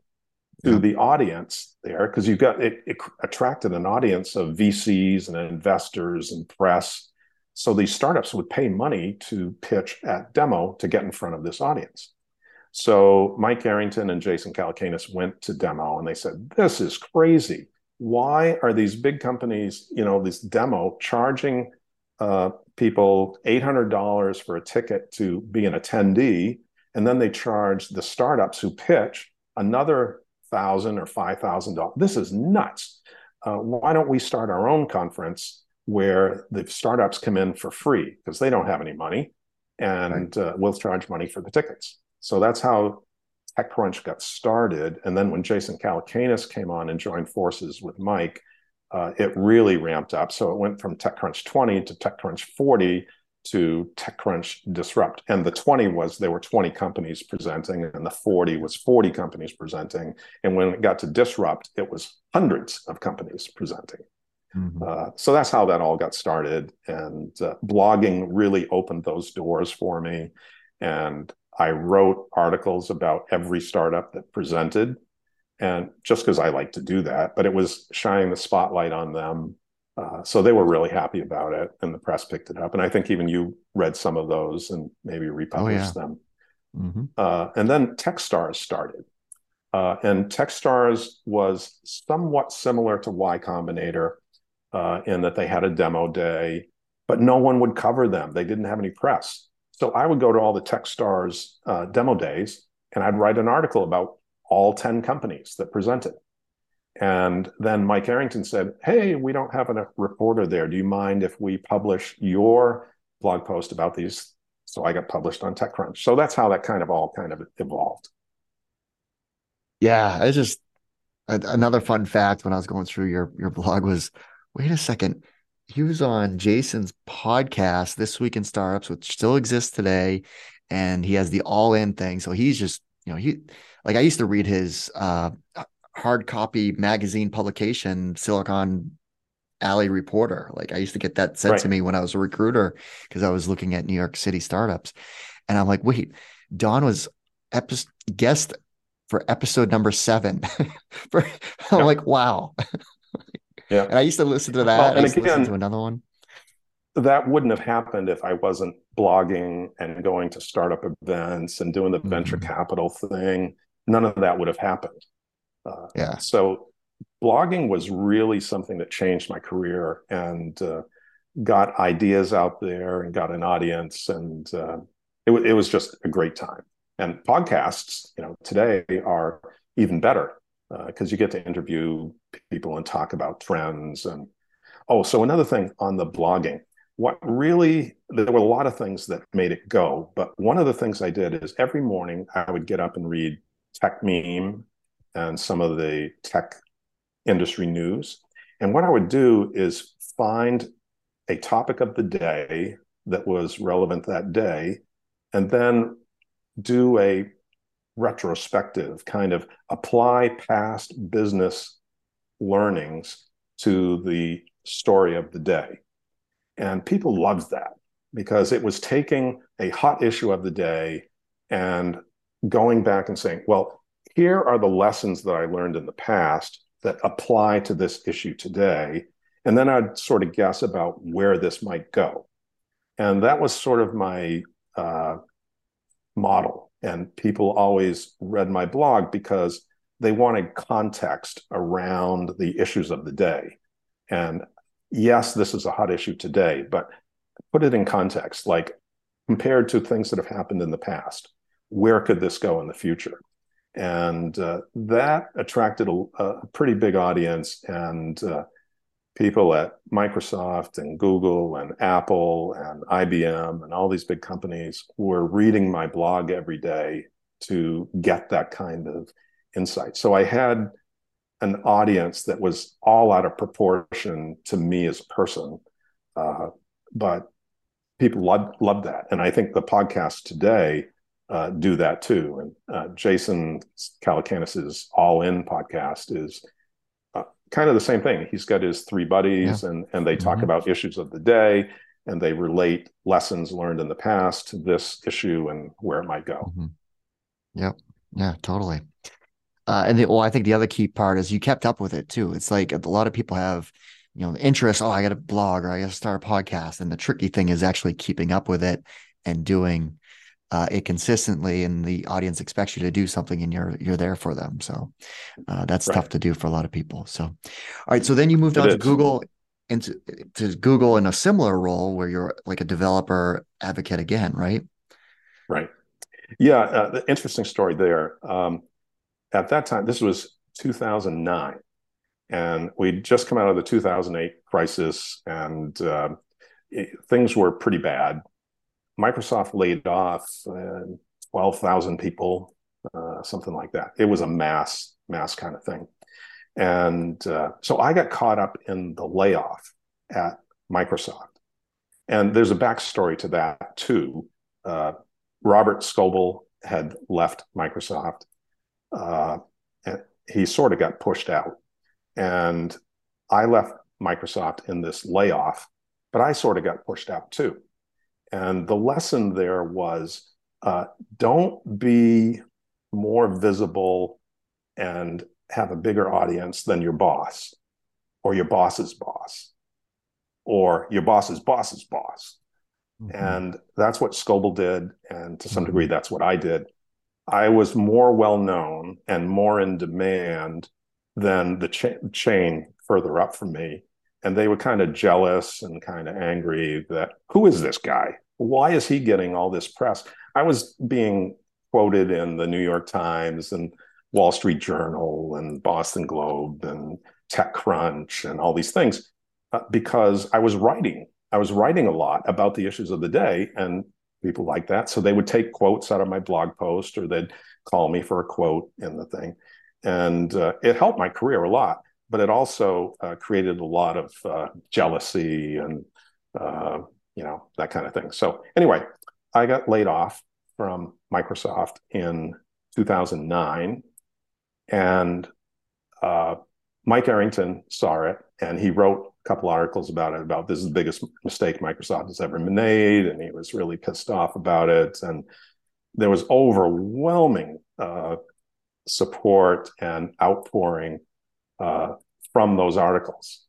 to yeah. the audience there because you got it, it attracted an audience of vcs and investors and press so these startups would pay money to pitch at demo to get in front of this audience so Mike Arrington and Jason Calacanis went to demo and they said, "This is crazy. Why are these big companies, you know, this demo charging uh, people eight hundred dollars for a ticket to be an attendee, and then they charge the startups who pitch another thousand or five thousand dollars? This is nuts. Uh, why don't we start our own conference where the startups come in for free because they don't have any money, and right. uh, we'll charge money for the tickets." So that's how TechCrunch got started. And then when Jason Calacanis came on and joined forces with Mike, uh, it really ramped up. So it went from TechCrunch 20 to TechCrunch 40 to TechCrunch Disrupt. And the 20 was there were 20 companies presenting, and the 40 was 40 companies presenting. And when it got to Disrupt, it was hundreds of companies presenting. Mm-hmm. Uh, so that's how that all got started. And uh, blogging really opened those doors for me. And I wrote articles about every startup that presented, and just because I like to do that, but it was shining the spotlight on them. Uh, so they were really happy about it, and the press picked it up. And I think even you read some of those and maybe republished oh, yeah. them. Mm-hmm. Uh, and then TechStars started. Uh, and TechStars was somewhat similar to Y Combinator uh, in that they had a demo day, but no one would cover them. They didn't have any press. So I would go to all the TechStars uh, demo days and I'd write an article about all 10 companies that presented. And then Mike Arrington said, Hey, we don't have a reporter there. Do you mind if we publish your blog post about these? So I got published on TechCrunch. So that's how that kind of all kind of evolved. Yeah, it's just another fun fact when I was going through your your blog was wait a second, he was on Jason's podcast this week in startups, which still exists today, and he has the all in thing. So he's just you know he like I used to read his uh, hard copy magazine publication, Silicon Alley Reporter. Like I used to get that sent right. to me when I was a recruiter because I was looking at New York City startups, and I'm like, wait, Don was epi- guest for episode number seven. for, I'm yeah. like, wow. Yeah. And I used to listen to that. Well, and again, to another one. That wouldn't have happened if I wasn't blogging and going to startup events and doing the mm-hmm. venture capital thing. None of that would have happened. Uh, yeah. So blogging was really something that changed my career and uh, got ideas out there and got an audience. And uh, it, w- it was just a great time. And podcasts, you know, today are even better because uh, you get to interview people and talk about trends and oh so another thing on the blogging. What really there were a lot of things that made it go but one of the things i did is every morning i would get up and read Techmeme and some of the tech industry news. And what i would do is find a topic of the day that was relevant that day and then do a retrospective, kind of apply past business learnings to the story of the day. And people loved that because it was taking a hot issue of the day and going back and saying, well, here are the lessons that I learned in the past that apply to this issue today. And then I'd sort of guess about where this might go. And that was sort of my uh, model and people always read my blog because they wanted context around the issues of the day. And yes, this is a hot issue today, but put it in context, like compared to things that have happened in the past, where could this go in the future? And uh, that attracted a, a, pretty big audience. And uh, people at Microsoft and Google and Apple and IBM and all these big companies were reading my blog every day to get that kind of insight. So I had an audience that was all out of proportion to me as a person. Uh, but people loved, loved that. And I think the podcast today uh, do that too. And uh, Jason Calacanis's All In podcast is kind of the same thing. He's got his three buddies, yeah. and and they talk mm-hmm. about issues of the day, and they relate lessons learned in the past to this issue and where it might go. Mm-hmm. Yep. Yeah. Totally. Uh, and the, well, I think the other key part is you kept up with it too. It's like a lot of people have, you know, interest. Oh, I got a blog or I got to start a podcast, and the tricky thing is actually keeping up with it and doing uh, it consistently. And the audience expects you to do something, and you're you're there for them. So uh, that's right. tough to do for a lot of people. So, all right. So then you moved it on is. to Google into to Google in a similar role where you're like a developer advocate again, right? Right. Yeah. Uh, the interesting story there. Um, at that time, this was 2009, and we'd just come out of the 2008 crisis, and uh, it, things were pretty bad. Microsoft laid off uh, 12,000 people, uh, something like that. It was a mass, mass kind of thing. And uh, so I got caught up in the layoff at Microsoft. And there's a backstory to that too. Uh, Robert Scoble had left Microsoft uh, he sort of got pushed out. And I left Microsoft in this layoff, but I sort of got pushed out too. And the lesson there was uh, don't be more visible and have a bigger audience than your boss or your boss's boss or your boss's boss's boss. Mm-hmm. And that's what Scoble did. And to some mm-hmm. degree, that's what I did. I was more well known and more in demand than the cha- chain further up from me. And they were kind of jealous and kind of angry that who is this guy? Why is he getting all this press? I was being quoted in the New York Times and Wall Street Journal and Boston Globe and TechCrunch and all these things uh, because I was writing. I was writing a lot about the issues of the day, and people like that. So they would take quotes out of my blog post or they'd call me for a quote in the thing. And uh, it helped my career a lot, but it also uh, created a lot of uh, jealousy and, uh, you know, that kind of thing. So anyway, I got laid off from Microsoft in 2009. And uh, Mike Arrington saw it and he wrote a couple articles about it about this is the biggest mistake Microsoft has ever made, and he was really pissed off about it. And there was overwhelming uh, support and outpouring uh, from those articles.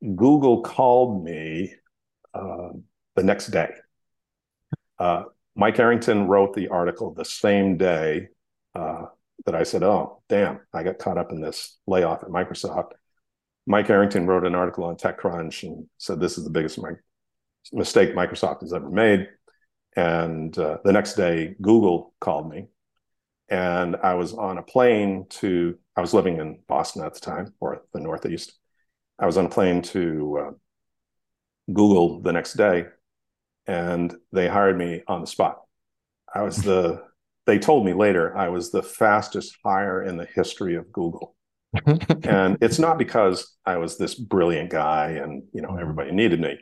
Google called me uh, the next day. Uh, Mike Arrington wrote the article the same day uh, that I said, "Oh, damn, I got caught up in this layoff at Microsoft." Mike Arrington wrote an article on TechCrunch and said this is the biggest mistake Microsoft has ever made. And uh, the next day, Google called me, and I was on a plane to. I was living in Boston at the time, or the Northeast. I was on a plane to uh, Google the next day, and they hired me on the spot. I was the. they told me later I was the fastest hire in the history of Google and it's not because I was this brilliant guy and you know everybody needed me.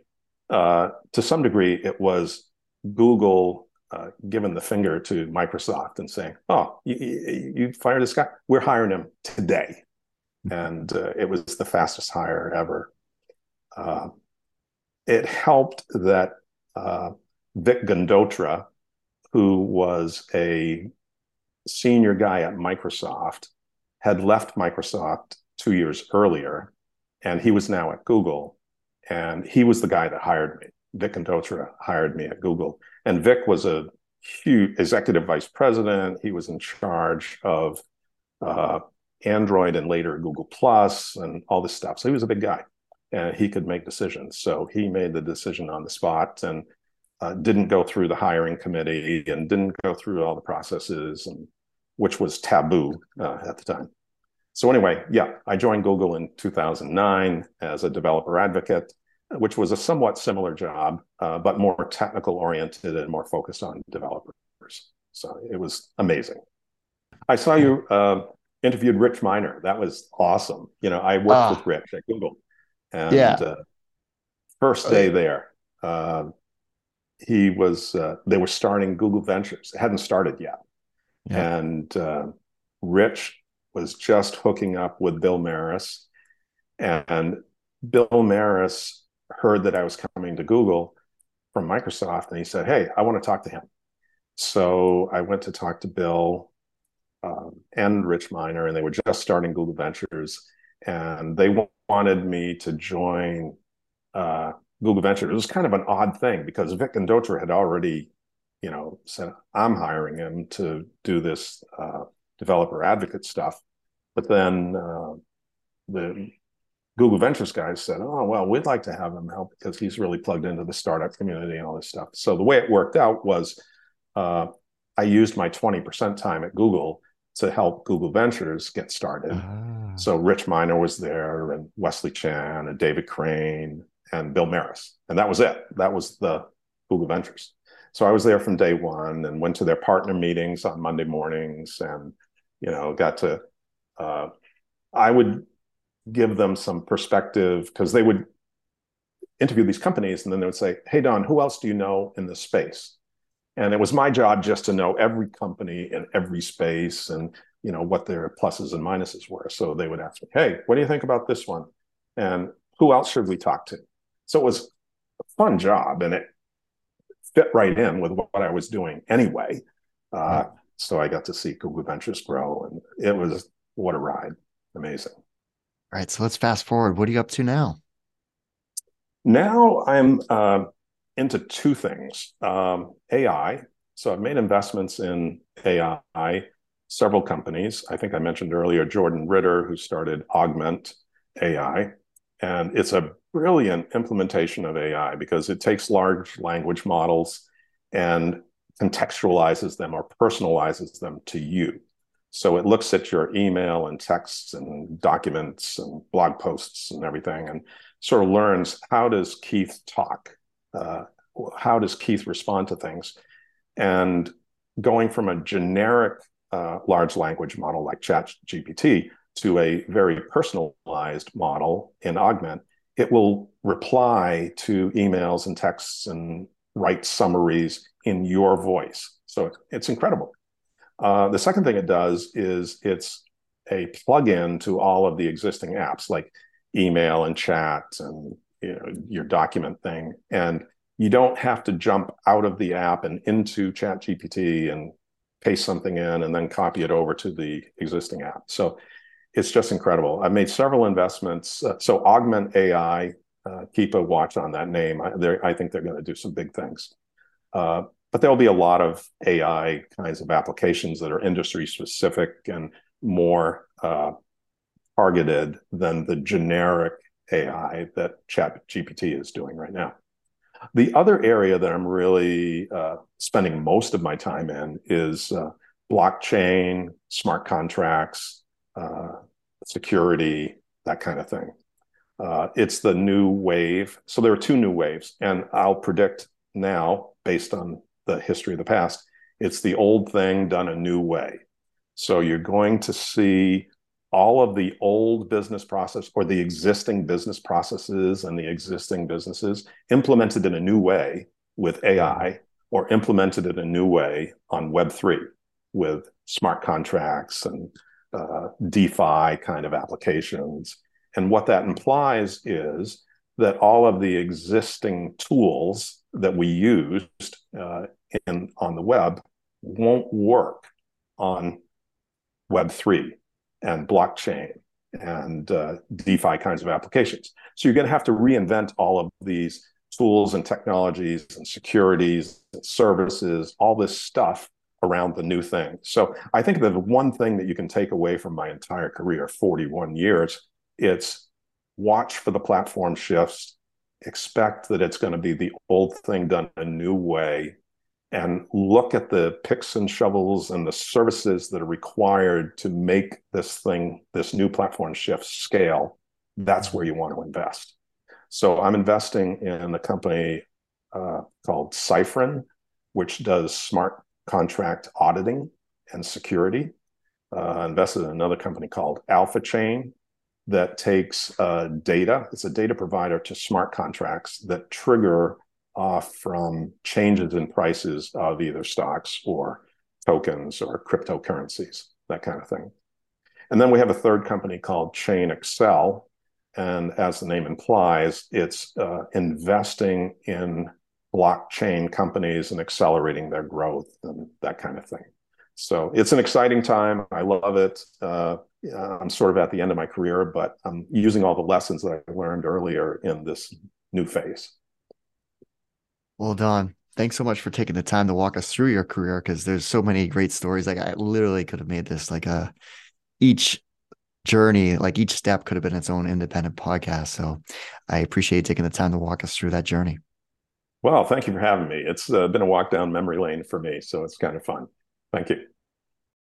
Uh, to some degree, it was Google uh, giving the finger to Microsoft and saying, "Oh, you, you, you fired this guy. We're hiring him today," and uh, it was the fastest hire ever. It helped that uh, Vic Gundotra, who was a senior guy at Microsoft had left Microsoft two years earlier, and he was now at Google. And he was the guy that hired me. Vic Gundotra hired me at Google. And Vic was a huge executive vice president. He was in charge of uh, Android and later Google Plus and all this stuff. So he was a big guy and he could make decisions. So he made the decision on the spot and uh, didn't go through the hiring committee and didn't go through all the processes and which was taboo uh, at the time. So anyway, yeah, I joined Google in 2009 as a developer advocate, which was a somewhat similar job, uh, but more technical oriented and more focused on developers. So it was amazing. I saw you uh, interviewed Rich Miner. That was awesome. You know, I worked uh, with Rich at Google, and yeah. Uh, first day there, uh, he was uh, they were starting Google Ventures. It hadn't started yet, yeah. and uh, Rich was just hooking up with Bill Maris, and Bill Maris heard that I was coming to Google from Microsoft, and he said, "Hey, I want to talk to him." So I went to talk to Bill um, and Rich Miner, and they were just starting Google Ventures, and they wanted me to join uh, Google Ventures. It was kind of an odd thing because Vic Gundotra had already, you know, said I'm hiring him to do this uh, developer advocate stuff, but then uh, the Google Ventures guys said, "Oh well, we'd like to have him help because he's really plugged into the startup community and all this stuff." So the way it worked out was, uh, I used my twenty percent time at Google to help Google Ventures get started. Ah. So Rich Miner was there, and Wesley Chan, and David Crane, and Bill Maris, and that was it. That was the Google Ventures. So I was there from day one, and went to their partner meetings on Monday mornings, and you know got to. Uh, I would give them some perspective because they would interview these companies, and then they would say, "Hey Don, who else do you know in this space?" And it was my job just to know every company in every space and you know what their pluses and minuses were. So they would ask me hey what do you think about this one? And who else should we talk to? So it was a fun job and it fit right in with what i was doing anyway. Uh, so i got to see google ventures grow and it was what a ride. Amazing. All right. So let's fast forward. What are you up to now? Now i'm uh, into two things um, AI. So I've made investments in AI, several companies. I think I mentioned earlier Jordan Ritter, who started Augment AI. And it's a brilliant implementation of AI because it takes large language models and contextualizes them or personalizes them to you. So it looks at your email and texts and documents and blog posts and everything and sort of learns how does Keith talk? Uh, how does Keith respond to things? And going from a generic uh, large language model like ChatGPT to a very personalized model in Augment, it will reply to emails and texts and write summaries in your voice. So it's incredible. Uh, the second thing it does is it's a plug-in to all of the existing apps like email and chat and you know, your document thing. And you don't have to jump out of the app and into ChatGPT and paste something in and then copy it over to the existing app. So it's just incredible. I've made several investments. Uh, so Augment AI, uh, keep a watch on that name. I, I think they're going to do some big things. Uh, but there'll be a lot of AI kinds of applications that are industry specific and more uh, targeted than the generic AI that Chat GPT is doing right now. The other area that I'm really uh, spending most of my time in is uh, blockchain, smart contracts, uh, security, that kind of thing. Uh, it's the new wave. So there are two new waves, and I'll predict now, based on the history of the past, it's the old thing done a new way. So you're going to see all of the old business process or the existing business processes and the existing businesses implemented in a new way with AI or implemented in a new way on Web3 with smart contracts and uh, DeFi kind of applications. And what that implies is that all of the existing tools that we used uh, in on the web won't work on Web3 and blockchain and uh, DeFi kinds of applications. So you're going to have to reinvent all of these tools and technologies and securities and services, all this stuff around the new thing. So I think that the one thing that you can take away from my entire career, 41 years, it's watch for the platform shifts, expect that it's going to be the old thing done a new way, and look at the picks and shovels and the services that are required to make this thing, this new platform shift scale, that's where you want to invest. So I'm investing in a company uh, called Cyfrin, which does smart contract auditing and security. Uh, invested in another company called Alpha Chain that takes uh, data. It's a data provider to smart contracts that trigger off from changes in prices of either stocks or tokens or cryptocurrencies, that kind of thing. And then we have a third company called Chain Excel. And as the name implies, it's uh, investing in blockchain companies and accelerating their growth and that kind of thing. So it's an exciting time. I love it. Uh, I'm sort of at the end of my career, but I'm using all the lessons that I learned earlier in this new phase. Well, Don, thanks so much for taking the time to walk us through your career because there's so many great stories. Like I literally could have made this like a each journey, like each step could have been its own independent podcast. So I appreciate taking the time to walk us through that journey. Well, thank you for having me. It's uh, been a walk down memory lane for me, so it's kind of fun. Thank you.